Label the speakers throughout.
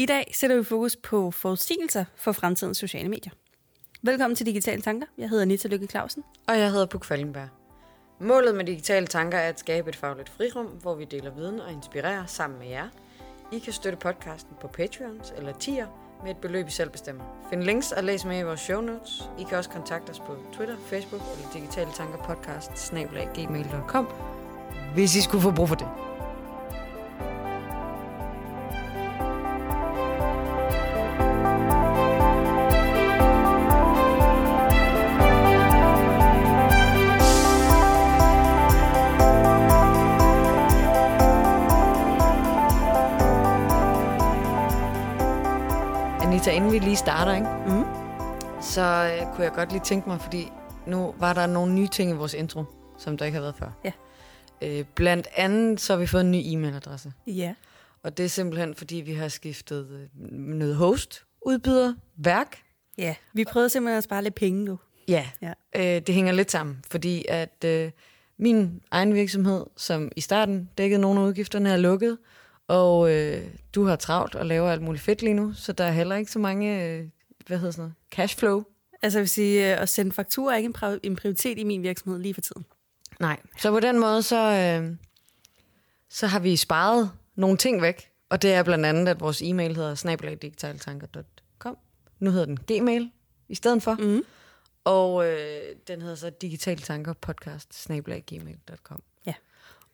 Speaker 1: I dag sætter vi fokus på forudsigelser for fremtidens sociale medier. Velkommen til Digitale Tanker. Jeg hedder Nita Lykke Clausen.
Speaker 2: Og jeg hedder Puk Falkenberg. Målet med Digitale Tanker er at skabe et fagligt frirum, hvor vi deler viden og inspirerer sammen med jer. I kan støtte podcasten på Patreons eller tier med et beløb, I selv bestemmer. Find links og læs med i vores show notes. I kan også kontakte os på Twitter, Facebook eller Digitale Tanker podcast hvis I skulle få brug for det. Anita, inden vi lige starter, ikke?
Speaker 1: Mm.
Speaker 2: så øh, kunne jeg godt lige tænke mig, fordi nu var der nogle nye ting i vores intro, som der ikke har været før.
Speaker 1: Ja.
Speaker 2: Øh, blandt andet så har vi fået en ny e-mailadresse.
Speaker 1: Ja.
Speaker 2: Og det er simpelthen, fordi vi har skiftet øh, noget host, udbyder, værk.
Speaker 1: Ja, vi prøvede simpelthen at spare lidt penge nu.
Speaker 2: Ja,
Speaker 1: Ja.
Speaker 2: øh, det hænger lidt sammen, fordi at øh, min egen virksomhed, som i starten dækkede nogle af udgifterne, er lukket, og øh, du har travlt og laver alt muligt fedt lige nu, så der er heller ikke så mange, øh, hvad hedder sådan noget, cashflow.
Speaker 1: Altså jeg vil sige, øh, at sende fakturer er ikke en, pri- en prioritet i min virksomhed lige for tiden.
Speaker 2: Nej. Så på den måde, så, øh, så har vi sparet nogle ting væk, og det er blandt andet, at vores e-mail hedder snabelagdigitaltanker.com. Nu hedder den Gmail i stedet for.
Speaker 1: Mm.
Speaker 2: Og øh, den hedder så Digital Tanker Podcast.
Speaker 1: Ja.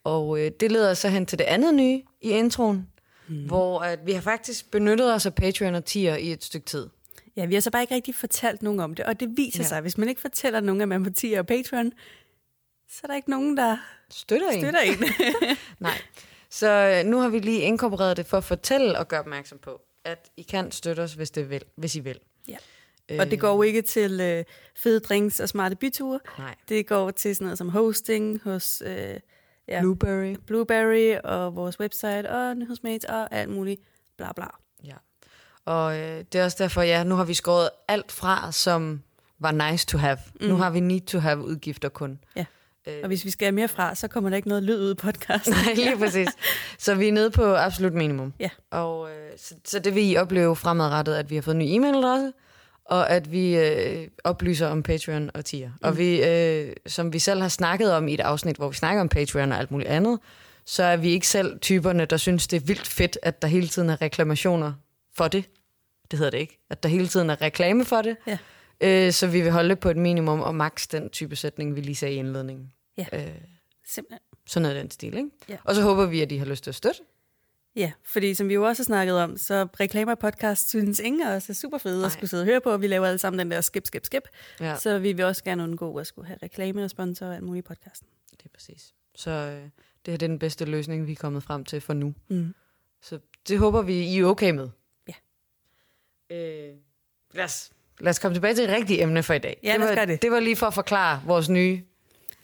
Speaker 2: Og øh, det leder så hen til det andet nye i introen, mm. hvor at vi har faktisk benyttet os af Patreon og tier i et stykke tid.
Speaker 1: Ja, vi har så bare ikke rigtig fortalt nogen om det, og det viser
Speaker 2: Ja.
Speaker 1: sig, hvis man ikke fortæller nogen, at man på Tier og Patreon, så er der ikke nogen, der
Speaker 2: Støtter en?
Speaker 1: støtter en.
Speaker 2: Nej. Så øh, nu har vi lige inkorporeret det for at fortælle og gøre opmærksom på, at I kan støtte os, hvis, det vil, hvis I vil.
Speaker 1: Ja.
Speaker 2: Øh,
Speaker 1: og det går jo ikke til øh, fede drinks og smarte byture.
Speaker 2: Nej.
Speaker 1: Det går til sådan noget som hosting hos øh, ja,
Speaker 2: Blueberry.
Speaker 1: Blueberry og vores website og nyhedsmates og alt muligt bla bla.
Speaker 2: Ja. Og øh, det er også derfor, ja, nu har vi skåret alt fra, som var nice to have. Mm. Nu har vi need to have udgifter kun.
Speaker 1: Ja.
Speaker 2: Øh,
Speaker 1: Og hvis vi skal have mere fra, så kommer der ikke noget lyd ud i podcasten.
Speaker 2: Nej, lige præcis. Så vi er nede på absolut minimum.
Speaker 1: Ja.
Speaker 2: Og øh, så, så det vil I opleve fremadrettet, at vi har fået en ny e-mailadresse, og at vi øh, oplyser om Patreon og tier. Mm. Og vi, øh, som vi selv har snakket om i et afsnit, hvor vi snakker om Patreon og alt muligt andet, så er vi ikke selv typerne, der synes, det er vildt fedt, at der hele tiden er reklamationer for det. Det hedder det ikke. At der hele tiden er reklame for det.
Speaker 1: Ja.
Speaker 2: Øh, så vi vil holde på et minimum, og maks den type sætning, vi lige sagde i indledningen.
Speaker 1: Ja.
Speaker 2: Øh,
Speaker 1: Simpelthen.
Speaker 2: sådan noget den stil, ikke?
Speaker 1: Ja.
Speaker 2: Og så håber vi, at de har lyst til at støtte.
Speaker 1: Ja, fordi som vi jo også har snakket om, så reklamer podcast synes ingen af os er super fede
Speaker 2: Nej.
Speaker 1: at skulle sidde og høre på, og vi laver alle sammen den der skip, skip, skip.
Speaker 2: Ja.
Speaker 1: Så vi vil også gerne undgå at skulle have reklame og sponsor og alt muligt i podcasten.
Speaker 2: Det er præcis. Så øh, det her det er den bedste løsning, vi er kommet frem til for nu.
Speaker 1: Mm.
Speaker 2: Så det håber vi, I er okay med.
Speaker 1: Ja.
Speaker 2: Øh, lad, os, lad os komme tilbage til det rigtige emne for i dag.
Speaker 1: Ja,
Speaker 2: det var,
Speaker 1: det.
Speaker 2: det var lige for at forklare vores nye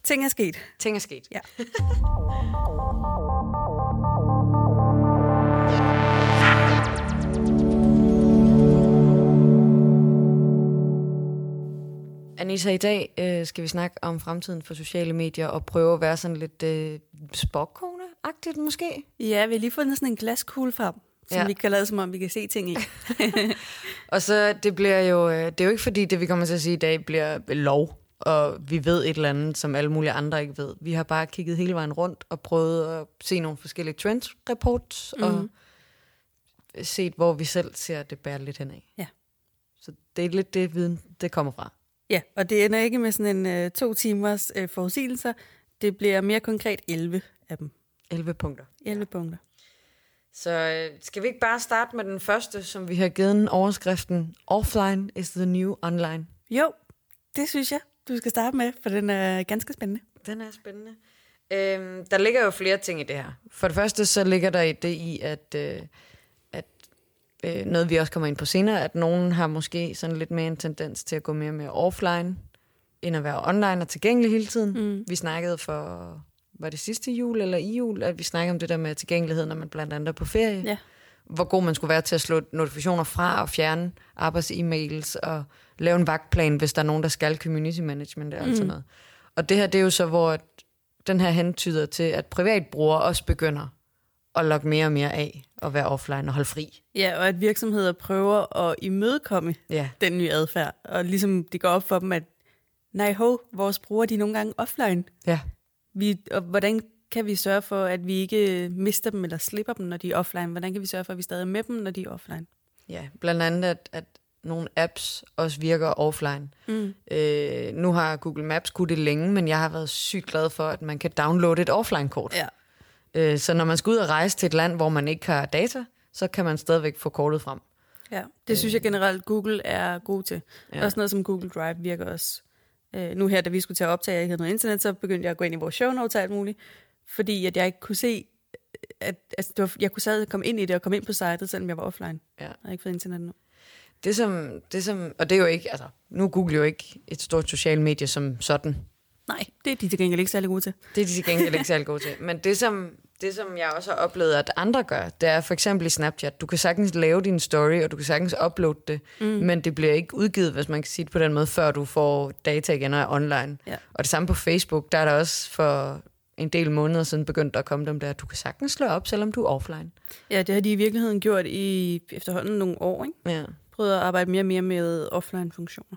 Speaker 1: Ting er sket.
Speaker 2: ting er sket.
Speaker 1: Ja.
Speaker 2: Anita, i dag øh, skal vi snakke om fremtiden for sociale medier og prøve at være sådan lidt øh, spokkone-agtigt måske.
Speaker 1: Ja, vi har lige fundet sådan en glaskugle frem, som
Speaker 2: Ja.
Speaker 1: vi kan lade som om, vi kan se ting i.
Speaker 2: Og så det bliver jo, øh, det er jo ikke fordi, det vi kommer til at sige i dag bliver lov, og vi ved et eller andet, som alle mulige andre ikke ved. Vi har bare kigget hele vejen rundt og prøvet at se nogle forskellige trends reports, mm. og set, hvor vi selv ser, det bærer lidt henad.
Speaker 1: Ja.
Speaker 2: Så det er lidt det viden, det kommer fra.
Speaker 1: Ja, og det ender ikke med sådan en øh, to timers øh, forudsigelser. Det bliver mere konkret 11 af dem.
Speaker 2: 11 punkter.
Speaker 1: 11 ja. punkter.
Speaker 2: Så øh, skal vi ikke bare starte med den første, som vi har givet den overskriften Offline is the new online.
Speaker 1: Jo, det synes jeg, du skal starte med, for den er ganske spændende.
Speaker 2: Den er spændende. Øhm, der ligger jo flere ting i det her. For det første så ligger der i det i, at, øh, at øh, noget vi også kommer ind på senere, at nogen har måske sådan lidt mere en tendens til at gå mere mere offline, end at være online og tilgængelig hele tiden. Mm. Vi snakkede for, var det sidste jul eller i jul, at vi snakkede om det der med tilgængelighed, når man blandt andet er på ferie.
Speaker 1: Ja.
Speaker 2: Hvor god man skulle være til at slå notifikationer fra og fjerne arbejds-e-mails og lave en vagtplan, hvis der er nogen, der skal community management og alt sådan noget. Og det her, det er jo så, hvor den her hentyder til, at privatbrugere også begynder at logge mere og mere af og være offline og holde fri.
Speaker 1: Ja, og at virksomheder prøver at imødekomme
Speaker 2: Ja,
Speaker 1: den nye adfærd, og ligesom det går op for dem, at nej ho, vores brugere de er nogle gange offline.
Speaker 2: ja,
Speaker 1: Vi, og hvordan kan vi sørge for, at vi ikke mister dem eller slipper dem, når de er offline? Hvordan kan vi sørge for, at vi stadig er med dem, når de er offline?
Speaker 2: ja. Blandt andet, at, at nogle apps også virker offline.
Speaker 1: Mm.
Speaker 2: Øh, nu har Google Maps kunnet det længe, men jeg har været sygt glad for, at man kan downloade et offline-kort.
Speaker 1: Ja.
Speaker 2: Øh, så når man skal ud og rejse til et land, hvor man ikke har data, så kan man stadigvæk få kortet frem.
Speaker 1: ja, det synes jeg generelt, Google er god til.
Speaker 2: Ja.
Speaker 1: Også noget som Google Drive virker også. Øh, nu her, da vi skulle til at optage, jeg ikke havde noget internet, så begyndte jeg at gå ind i vores show notes og alt muligt, fordi at jeg ikke kunne se, at altså, det var, jeg kunne stadig komme ind i det og komme ind på sitet, selvom jeg var offline.
Speaker 2: Ja.
Speaker 1: Jeg har ikke fået internet nu.
Speaker 2: Det som, det som, og det er jo ikke, altså, nu er Google jo ikke et stort socialt medie som sådan.
Speaker 1: Nej, det er de til gengæld ikke særlig gode til.
Speaker 2: Det er de til gengæld ikke særlig gode til. Men det som, det, som jeg også har oplevet, at andre gør, det er for eksempel i Snapchat. Du kan sagtens lave din story, og du kan sagtens uploade det, mm. men det bliver ikke udgivet, hvis man kan sige det på den måde, før du får data igen og er online.
Speaker 1: Ja.
Speaker 2: Og det samme på Facebook, der er der også for en del måneder siden begyndt at komme dem der, du kan sagtens slå op, selvom du er offline.
Speaker 1: Ja, det har de i virkeligheden gjort i efterhånden nogle år, ikke?
Speaker 2: Ja.
Speaker 1: Prøvet at arbejde mere og mere med offline-funktioner.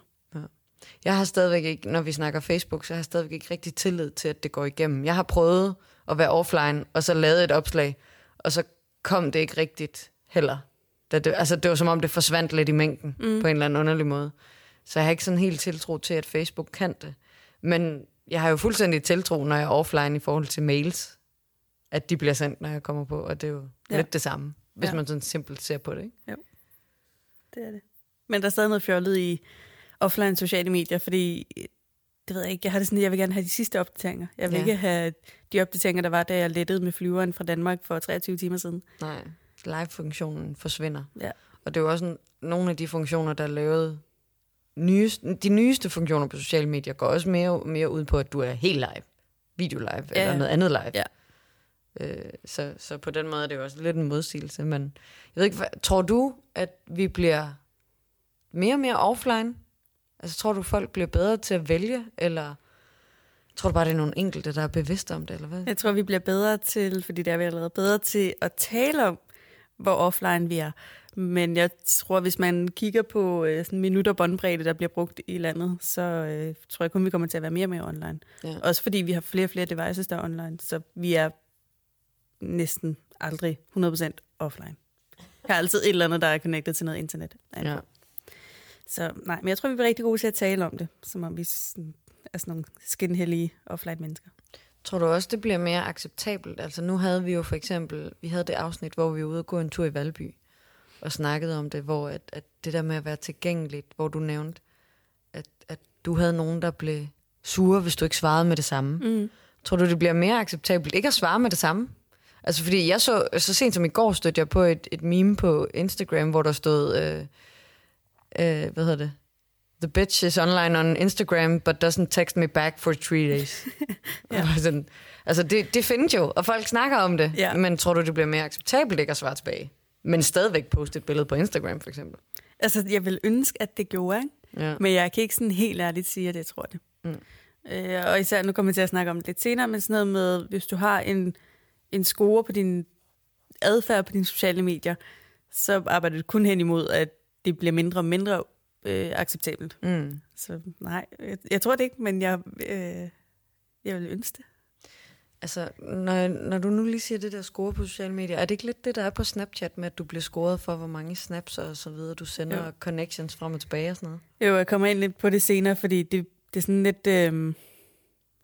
Speaker 2: Jeg har stadigvæk ikke, når vi snakker Facebook, så har jeg stadigvæk ikke rigtig tillid til, at det går igennem. Jeg har prøvet at være offline, og så lavet et opslag, og så kom det ikke rigtigt heller. Da det, altså, det var som om, det forsvandt lidt i mængden, mm. på en eller anden underlig måde. Så jeg har ikke sådan helt tiltro til, at Facebook kan det. Men jeg har jo fuldstændig tiltro, når jeg er offline i forhold til mails, at de bliver sendt, når jeg kommer på, og det er jo ja. Lidt det samme, hvis
Speaker 1: Ja.
Speaker 2: man sådan simpelt ser på det. Ikke?
Speaker 1: Det er det. Men der er stadig noget fjollet i offline sociale medier, fordi det ved jeg ikke, jeg har det sådan, jeg vil gerne have de sidste opdateringer. Jeg vil
Speaker 2: Ja.
Speaker 1: ikke have de opdateringer, der var, da jeg lettede med flyveren fra Danmark for 23 timer siden.
Speaker 2: Nej, live-funktionen forsvinder.
Speaker 1: Ja.
Speaker 2: Og det er jo også en, nogle af de funktioner, der er lavet... Nyeste, de nyeste funktioner på sociale medier går også mere, mere ud på, at du er helt live. Video live, ja, eller
Speaker 1: ja.
Speaker 2: noget andet live.
Speaker 1: Ja.
Speaker 2: Øh, så, så på den måde er det jo også lidt en modsigelse. Men jeg ved ikke, hvad, tror du, at vi bliver mere og mere offline? Altså tror du, folk bliver bedre til at vælge, eller tror du bare, det er nogle enkelte, der er bevidste om det, eller hvad?
Speaker 1: Jeg tror, vi bliver bedre til, fordi det er vi allerede, bedre til at tale om, hvor offline vi er. Men jeg tror, hvis man kigger på øh, sådan minutter båndbredde, der bliver brugt i landet, så øh, tror jeg kun, vi kommer til at være mere og mere online.
Speaker 2: Ja.
Speaker 1: Også fordi vi har flere og flere devices, der er online, så vi er næsten aldrig 100% offline. Jeg har altid et eller andet, der er connected til noget internet.
Speaker 2: Ja.
Speaker 1: Så nej, men jeg tror, vi bliver rigtig gode til at tale om det, som om vi sådan, er sådan nogle skinhellige offline mennesker.
Speaker 2: Tror du også, det bliver mere acceptabelt? Altså nu havde vi jo for eksempel, vi havde det afsnit, hvor vi var ude og gå en tur i Valby, og snakkede om det, hvor at, at det der med at være tilgængeligt, hvor du nævnte, at, at du havde nogen, der blev sure, hvis du ikke svarede med det samme.
Speaker 1: Mm.
Speaker 2: Tror du, det bliver mere acceptabelt ikke at svare med det samme? Altså fordi jeg så, så sent som i går stødte jeg på et, et meme på Instagram, hvor der stod, øh, øh, hvad hedder det? The bitch is online on Instagram, but doesn't text me back for three days.
Speaker 1: Ja.
Speaker 2: sådan, altså det, det findes jo, og folk snakker om det.
Speaker 1: Ja.
Speaker 2: Men tror du, det bliver mere acceptabelt ikke at svare tilbage? Men stadigvæk poste et billede på Instagram, for eksempel.
Speaker 1: Altså, jeg vil ønske, at det gjorde, ikke?
Speaker 2: Ja.
Speaker 1: Men jeg kan ikke sådan helt ærligt sige, at jeg tror det.
Speaker 2: Mm.
Speaker 1: Øh, og især, nu kommer jeg til at snakke om det lidt senere, men sådan noget med, hvis du har en, en score på din adfærd på dine sociale medier, så arbejder det kun hen imod, at det bliver mindre og mindre øh, acceptabelt.
Speaker 2: Mm.
Speaker 1: Så nej, jeg, jeg tror det ikke, men jeg, øh, jeg vil ønske det.
Speaker 2: Altså, når, når du nu lige siger det der score på sociale medier, er det ikke lidt det, der er på Snapchat med, at du bliver scoret for, hvor mange snaps og så videre, du sender
Speaker 1: Jo.
Speaker 2: connections frem og tilbage og sådan noget?
Speaker 1: Jo, jeg kommer ind lidt på det senere, fordi det, det er sådan lidt... Øh,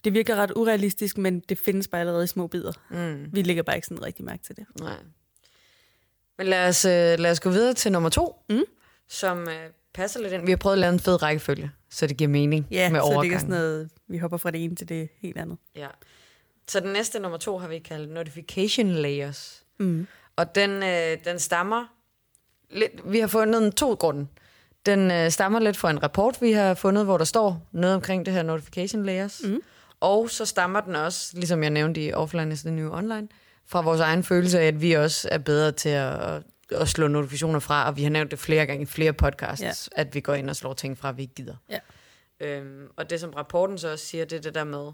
Speaker 1: det virker ret urealistisk, men det findes bare allerede i små bidder.
Speaker 2: Mm.
Speaker 1: Vi lægger bare ikke sådan rigtig mærke til det.
Speaker 2: Nej. Men lad os, øh, lad os gå videre til nummer to,
Speaker 1: Mm.
Speaker 2: Som øh, passer lidt ind. Vi har prøvet at lave en fed rækkefølge, så det giver mening
Speaker 1: Ja,
Speaker 2: med
Speaker 1: så det er
Speaker 2: overgangen.
Speaker 1: sådan noget, vi hopper fra det ene til det helt andet.
Speaker 2: Ja. Så den næste nummer to har vi kaldt notification layers.
Speaker 1: Mm.
Speaker 2: Og den, øh, den stammer lidt, vi har fundet en to grunde. Den øh, stammer lidt fra en rapport, vi har fundet, hvor der står noget omkring det her notification layers.
Speaker 1: Mm.
Speaker 2: Og så stammer den også, ligesom jeg nævnte i Offline is the New Online, fra vores egen følelse af, at vi også er bedre til at, at slå notifikationer fra, og vi har nævnt det flere gange i flere podcasts,
Speaker 1: Ja.
Speaker 2: at vi går ind og slår ting fra, vi ikke gider.
Speaker 1: Ja.
Speaker 2: Øhm, og det, som rapporten så også siger, det er det der med,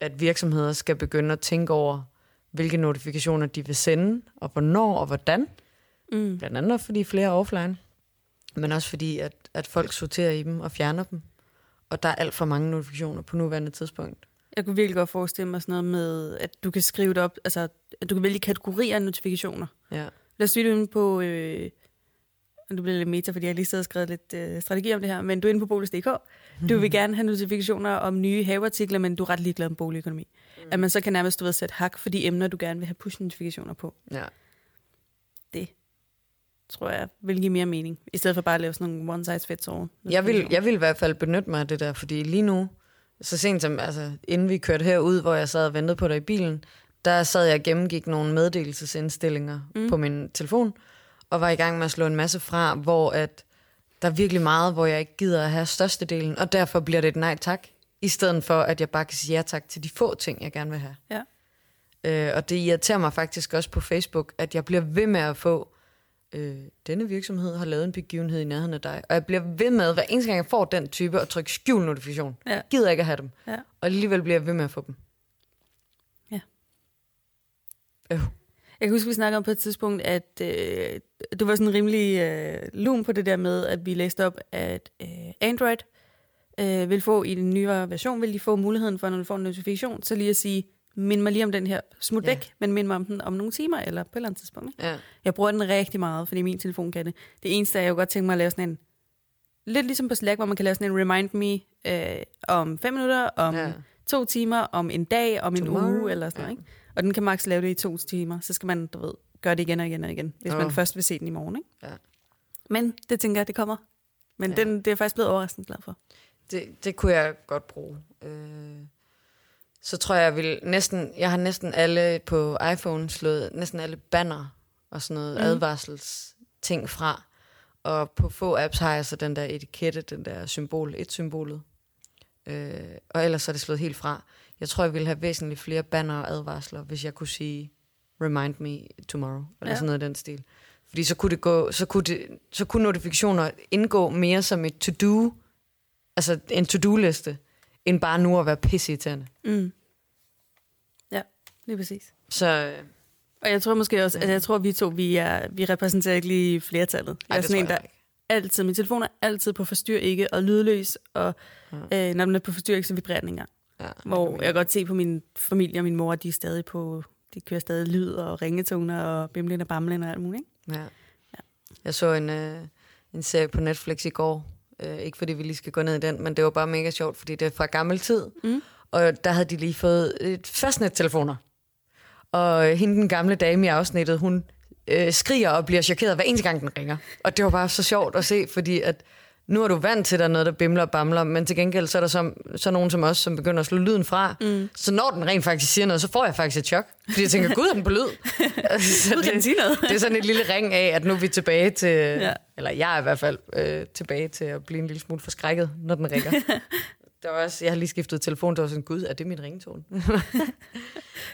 Speaker 2: at virksomheder skal begynde at tænke over, hvilke notifikationer de vil sende, og hvornår og hvordan.
Speaker 1: Mm.
Speaker 2: Blandt andet fordi flere er offline, men også fordi, at, at folk sorterer i dem og fjerner dem. Og der er alt for mange notifikationer på nuværende tidspunkt.
Speaker 1: Jeg kunne virkelig godt forestille mig sådan noget med, at du kan skrive det op, altså at du kan vælge kategorier af notifikationer.
Speaker 2: Ja.
Speaker 1: Lad os sige, du er inde på, øh, du bliver lidt meta, fordi jeg lige siddet og skrevet lidt øh, strategi om det her, men du er inde på bolig.dk. Du vil gerne have notifikationer om nye haveartikler, men du er ret ligeglad med boligøkonomi. Mm. At man så kan nærmest du ved, sætte hak for de emner, du gerne vil have push-notifikationer på.
Speaker 2: ja.
Speaker 1: Det tror jeg vil give mere mening, i stedet for bare at lave sådan nogle one size fits all.
Speaker 2: Jeg vil, jeg vil i hvert fald benytte mig af det der, fordi lige nu, så sent som, altså, inden vi kørte herud, hvor jeg sad og ventede på dig i bilen, der sad jeg og gennemgik nogle meddelelsesindstillinger mm. på min telefon, og var i gang med at slå en masse fra, hvor at der er virkelig meget, hvor jeg ikke gider at have størstedelen, og derfor bliver det et nej tak, i stedet for, at jeg bare kan sige ja tak til de få ting, jeg gerne vil have.
Speaker 1: Ja.
Speaker 2: Øh, og det irriterer mig faktisk også på Facebook, at jeg bliver ved med at få, øh, denne virksomhed har lavet en begivenhed i nærheden af dig. Og jeg bliver ved med, hver eneste gang jeg får den type, at trykke skjul notifikation.
Speaker 1: Ja.
Speaker 2: Gider ikke at have dem.
Speaker 1: Ja.
Speaker 2: Og alligevel bliver jeg ved med at få dem.
Speaker 1: Ja.
Speaker 2: Øh.
Speaker 1: Jeg kan huske, vi snakkede om på et tidspunkt, at øh, du var sådan rimelig øh, lun på det der med, at vi læste op, at øh, Android øh, vil få i den nyere version, vil de få muligheden for, når du får en notifikation, så lige at sige, mind mig lige om den her smut
Speaker 2: Ja.
Speaker 1: væk, men mind mig om den om nogle timer, eller på et eller andet tidspunkt. Ikke?
Speaker 2: Ja.
Speaker 1: Jeg bruger den rigtig meget, fordi min telefon kan det. Det eneste er, jeg kunne godt tænke mig at lave sådan en, lidt ligesom på Slack, hvor man kan lave sådan en remind me øh, om fem minutter, om
Speaker 2: Ja.
Speaker 1: to timer, om en dag, om en
Speaker 2: Tomorrow.
Speaker 1: uge, eller sådan
Speaker 2: Ja.
Speaker 1: noget. Ikke? Og den kan max lave det i to timer. Så skal man, du ved, gøre det igen og igen og igen, hvis
Speaker 2: Åh.
Speaker 1: man først vil se den i morgen. Ikke?
Speaker 2: Ja.
Speaker 1: Men det tænker jeg, det kommer. Men
Speaker 2: Ja.
Speaker 1: den, det er faktisk blevet overraskende glad for.
Speaker 2: Det, det kunne jeg godt bruge. Øh, så tror jeg, jeg vil næsten, jeg har næsten alle på iPhone slået, næsten alle banner og sådan noget mm. advarselsting fra. Og på få apps har jeg så den der etikette, den der symbol, et symbolet. Øh, og ellers er det slået helt fra. Jeg tror, jeg ville have væsentligt flere banner og advarsler, hvis jeg kunne sige, remind me tomorrow, eller
Speaker 1: Ja.
Speaker 2: sådan noget i den stil. Fordi så kunne, det gå, så, kunne det, så kunne notifikationer indgå mere som et to-do, altså en to-do-liste, end bare nu at være pisseirriterende.
Speaker 1: Mm. Ja, lige præcis.
Speaker 2: Så
Speaker 1: Og jeg tror måske også, at jeg tror, at vi to, vi, er, vi repræsenterer ikke lige flertallet. Jeg
Speaker 2: ej,
Speaker 1: er sådan en, der
Speaker 2: ikke.
Speaker 1: altid, min telefon er altid på forstyr ikke, og lydløs, og ja. øh, når den er på forstyr ikke, så vibrerer den engang.
Speaker 2: Ja.
Speaker 1: Hvor jeg kan godt se på min familie og min mor, at de er stadig på, de kører stadig lyd og ringetoner og bimlen og bamlen og alt muligt. Ikke?
Speaker 2: Ja. Jeg så en, øh, en serie på Netflix i går. Øh, ikke fordi vi lige skal gå ned i den, men det var bare mega sjovt, fordi det er fra gammel tid.
Speaker 1: Mm.
Speaker 2: Og der havde de lige fået et fastnet-telefoner. Og øh, hende, den gamle dame i afsnittet, hun øh, skriger og bliver chokeret hver eneste gang, den ringer. Og det var bare så sjovt at se, fordi at nu er du vant til, at der er noget, der bimler og bamler, men til gengæld så er der så, så nogen som os, som begynder at slå lyden fra. Mm. Så når den rent faktisk siger noget, så får jeg faktisk et chok. Fordi jeg tænker, gud, er den på lyd? så
Speaker 1: den sige noget?
Speaker 2: det er sådan et lille ring af, at nu er vi tilbage til. Ja. eller jeg er i hvert fald øh, tilbage til at blive en lille smule forskrækket, når den ringer. der var også, jeg har lige skiftet telefon, der var sådan, gud, er det min ringetone?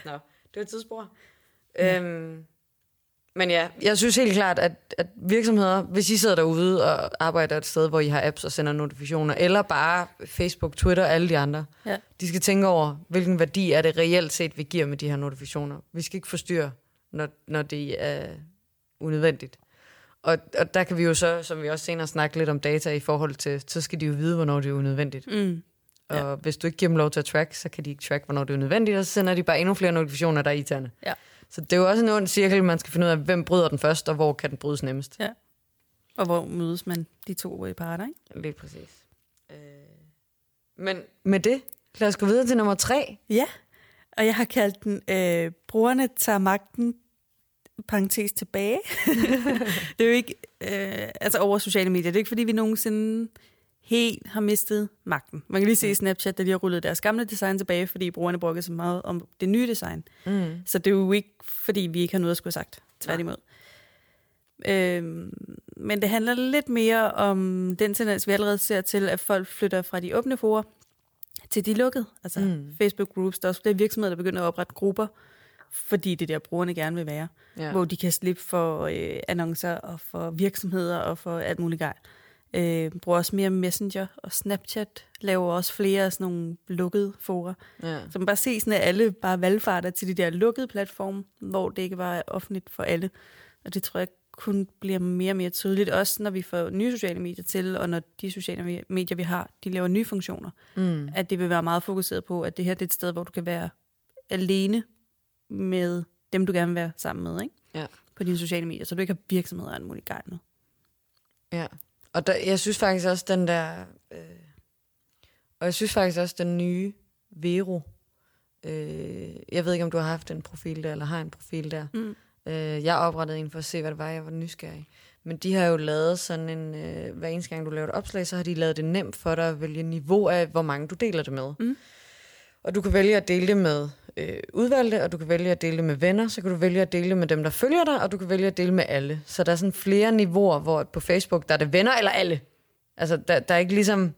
Speaker 2: Nå, det var et tidsspor. Ja. Øhm, men ja, jeg synes helt klart, at, at virksomheder, hvis I sidder derude og arbejder et sted, hvor I har apps og sender notifikationer, eller bare Facebook, Twitter og alle de andre,
Speaker 1: Ja.
Speaker 2: de skal tænke over, hvilken værdi er det reelt set, vi giver med de her notifikationer. Vi skal ikke forstyrre, når, når det er unødvendigt. Og, og der kan vi jo så, som vi også senere snakke lidt om data i forhold til, så skal de jo vide, hvornår det er unødvendigt.
Speaker 1: Mm.
Speaker 2: Og ja. hvis du ikke giver dem lov til at track, så kan de ikke track, hvornår det er nødvendigt, og så sender de bare endnu flere notifikationer, der er irriterende.
Speaker 1: Ja.
Speaker 2: Så det er jo også en ond cirkel, man skal finde ud af, hvem bryder den først, og hvor kan den brydes nemmest.
Speaker 1: Ja. Og hvor mødes man de to øh, parter, ikke?
Speaker 2: Lige præcis. Øh. Men med det, lad os gå videre til nummer tre.
Speaker 1: Ja, og jeg har kaldt den, øh, brugerne tager magten, parentes tilbage. det er jo ikke, øh, altså over sociale medier, det er ikke fordi, vi nogensinde helt har mistet magten. Man kan lige se i Snapchat, at de har rullet deres gamle design tilbage, fordi brugerne brokker så meget om det nye design.
Speaker 2: Mm.
Speaker 1: Så det er jo ikke, fordi vi ikke har noget at skulle have sagt. Tværtimod. Øhm, men det handler lidt mere om den tendens, vi allerede ser til, at folk flytter fra de åbne forer til de lukkede. Altså
Speaker 2: Mm.
Speaker 1: mm. Facebook groups. Der er også flere virksomheder, der begynder at oprette grupper, fordi det er der brugerne gerne vil være.
Speaker 2: Ja.
Speaker 1: Ja. Hvor de kan slippe for øh, annoncer og for virksomheder og for alt muligt gejl. Øh, bruger også mere Messenger og Snapchat. Laver også flere af sådan nogle lukkede fora.
Speaker 2: Ja.
Speaker 1: Så man bare se sådan, at alle bare valgfarter til de der lukkede platforme, hvor det ikke var offentligt for alle. Og det tror jeg kun bliver mere og mere tydeligt, også når vi får nye sociale medier til, og når de sociale medier, vi har, de laver nye funktioner.
Speaker 2: Mm.
Speaker 1: At det vil være meget fokuseret på, at det her det er et sted, hvor du kan være alene med dem, du gerne vil være sammen med, ikke?
Speaker 2: Ja.
Speaker 1: På dine sociale medier, så du ikke har virksomheder og alt muligt gejl med.
Speaker 2: Ja, og der, jeg synes faktisk også, den der... Øh, og jeg synes faktisk også, den nye Vero... Øh, jeg ved ikke, om du har haft en profil der, eller har en profil der.
Speaker 1: Mm.
Speaker 2: Øh, jeg oprettede en for at se, hvad det var, jeg var nysgerrig. Men de har jo lavet sådan en... Øh, hver eneste gang, du laver et opslag, så har de lavet det nemt for dig at vælge niveau af, hvor mange du deler det med.
Speaker 1: Mm.
Speaker 2: Og du kan vælge at dele det med øh, udvalgte, og du kan vælge at dele det med venner, så kan du vælge at dele det med dem, der følger dig, og du kan vælge at dele med alle. Så der er sådan flere niveauer, hvor på Facebook, der er det venner eller alle. Altså, der, der er ikke ligesom,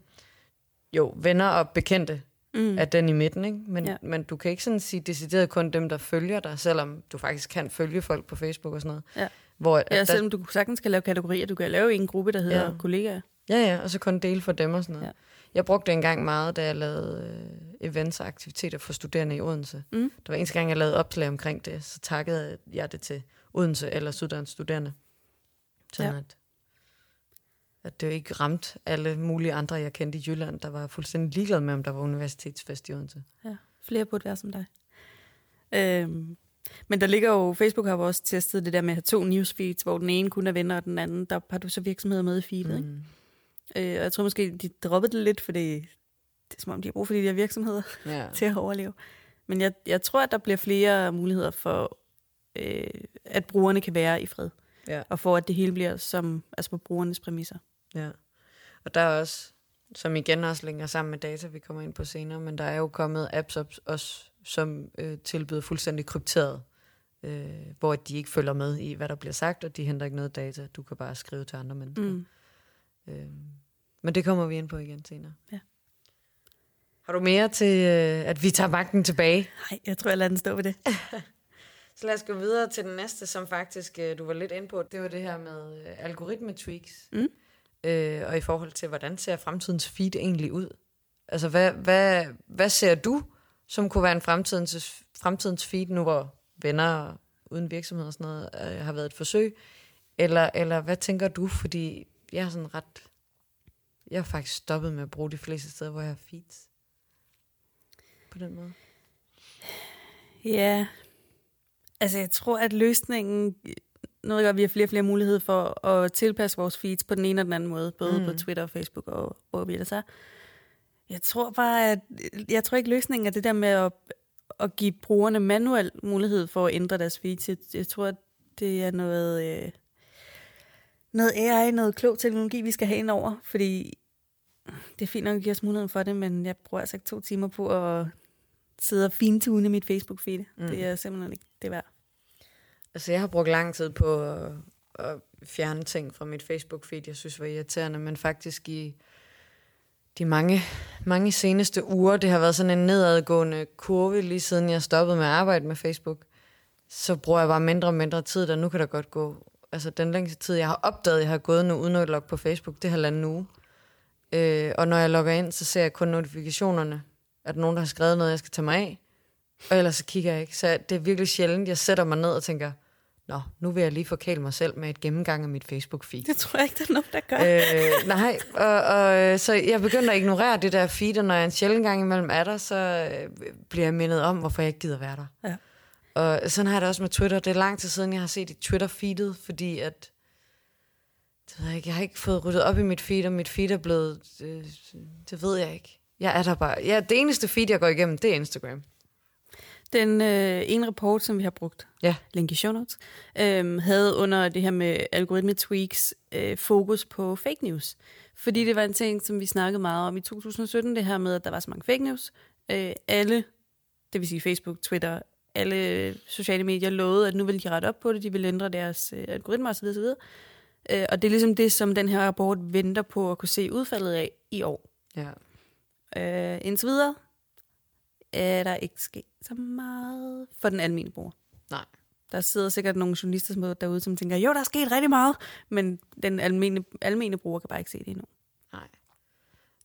Speaker 2: jo, venner og bekendte
Speaker 1: Mm.
Speaker 2: er den i midten, ikke? Men,
Speaker 1: Ja.
Speaker 2: men du kan ikke sådan sige decideret kun dem, der følger dig, selvom du faktisk kan følge folk på Facebook og sådan noget.
Speaker 1: Ja.
Speaker 2: Hvor, at
Speaker 1: Ja,
Speaker 2: der,
Speaker 1: selvom du sagtens kan lave kategorier. Du kan lave en gruppe, der hedder
Speaker 2: ja.
Speaker 1: kollegaer.
Speaker 2: Ja, ja, og så kun dele for dem og sådan noget.
Speaker 1: Ja.
Speaker 2: Jeg brugte det engang meget, da jeg lavede øh, events og aktiviteter for studerende i Odense.
Speaker 1: Mm.
Speaker 2: Der var eneste gang, jeg lavede opslag omkring det, så takkede jeg det til Odense eller Syddansk Studerende. Sådan
Speaker 1: Ja.
Speaker 2: at, at det jo ikke ramte alle mulige andre, jeg kendte i Jylland, der var fuldstændig ligeglade med, om der var universitetsfest i Odense.
Speaker 1: Ja, flere burde være som dig. Øhm, men der ligger jo, Facebook har jo også testet det der med at have to newsfeeds, hvor den ene kun er venner, og den anden, der har du så virksomheder med i feedet. Mm. Ikke? Øh, og jeg tror måske, de droppede det lidt, fordi det er som om, de har brug for de der virksomheder
Speaker 2: Ja.
Speaker 1: til at overleve. Men jeg, jeg tror, at der bliver flere muligheder for, øh, at brugerne kan være i fred.
Speaker 2: Ja.
Speaker 1: Og for at det hele bliver som, altså på brugernes præmisser.
Speaker 2: Ja. Og der er også, som igen også længere sammen med data, vi kommer ind på senere, men der er jo kommet apps op, også, som øh, tilbyder fuldstændig krypteret, øh, hvor de ikke følger med i, hvad der bliver sagt, og de henter ikke noget data. Du kan bare skrive til andre mennesker.
Speaker 1: Mm.
Speaker 2: Øh, men det kommer vi ind på igen senere.
Speaker 1: Ja.
Speaker 2: Har du mere til, øh, at vi tager magten tilbage?
Speaker 1: Nej, jeg tror, jeg lader den stå ved det.
Speaker 2: Så lad os gå videre til den næste, som faktisk øh, du var lidt inde på. Det var det her med øh, algoritme-tweaks.
Speaker 1: Mm.
Speaker 2: Øh, og i forhold til, hvordan ser fremtidens feed egentlig ud? Altså, hvad, hvad, hvad ser du, som kunne være en fremtidens, fremtidens feed, nu hvor venner uden virksomhed og sådan noget øh, har været et forsøg? Eller, eller hvad tænker du? Fordi jeg har sådan ret... Jeg har faktisk stoppet med at bruge de fleste steder, hvor jeg har feeds. På den måde.
Speaker 1: Ja, altså jeg tror, at løsningen, nu ved jeg vi har flere og flere muligheder for at tilpasse vores feeds på den ene og den anden måde, både mm. på. Twitter og Facebook og hvor vi ellers er. Jeg tror bare, at jeg tror ikke løsningen er det der med at, at give brugerne manuel mulighed for at ændre deres feeds. Jeg, jeg tror, at det er noget, øh, noget AI, noget klog teknologi, vi skal have ind over, fordi det er fint nok at give os muligheden for det, men jeg bruger altså ikke to timer på at sidde og fintune mit Facebook-feed. Mm. Det er simpelthen ikke det værd.
Speaker 2: Altså, jeg har brugt lang tid på at, at fjerne ting fra mit Facebook-feed, jeg synes var irriterende, men faktisk i de mange, mange seneste uger, det har været sådan en nedadgående kurve, lige siden jeg stoppede med at arbejde med Facebook, så bruger jeg bare mindre og mindre tid, og nu kan der godt gå, altså den længste tid, jeg har opdaget, jeg har gået nu uden at logge på Facebook, det er halvanden uge. Øh, og når jeg logger ind, så ser jeg kun notifikationerne, at nogen der har skrevet noget, jeg skal tage mig af, og ellers så kigger jeg ikke. Så det er virkelig sjældent, jeg sætter mig ned og tænker, Nå, nu vil jeg lige forkæle mig selv med et gennemgang af mit Facebook-feed.
Speaker 1: Det tror jeg ikke, der er nogen, der gør.
Speaker 2: øh, nej, og, og, øh, så jeg begynder at ignorere det der feed, og når jeg en sjældent gang imellem er der, så øh, bliver jeg mindet om, hvorfor jeg ikke gider være der.
Speaker 1: Ja.
Speaker 2: Og sådan har jeg det også med Twitter. Det er lang tid siden, jeg har set i Twitter-feedet, fordi at, det ved jeg, ikke, jeg har ikke fået ryddet op i mit feed, og mit feed er blevet, øh, det ved jeg ikke. Jeg er der bare. Ja, det eneste feed, jeg går igennem, det er Instagram.
Speaker 1: Den øh, ene rapport, som vi har brugt,
Speaker 2: Ja.
Speaker 1: link i show notes, øh, havde under det her med algoritme tweaks øh, fokus på fake news. Fordi det var en ting, som vi snakkede meget om i 2017, det her med, at der var så mange fake news. Øh, alle, det vil sige Facebook, Twitter, alle sociale medier lovede, at nu ville de rette op på det, de ville ændre deres øh, algoritmer osv. osv. Øh, og det er ligesom det, som den her rapport venter på at kunne se udfaldet af i år.
Speaker 2: Ja.
Speaker 1: Øh, indtil videre er der ikke sket så meget for den almindelige bruger.
Speaker 2: Nej.
Speaker 1: Der sidder sikkert nogle journalister derude, som tænker, jo, der er sket rigtig meget, men den almene, almene bruger kan bare ikke se det endnu.
Speaker 2: Nej.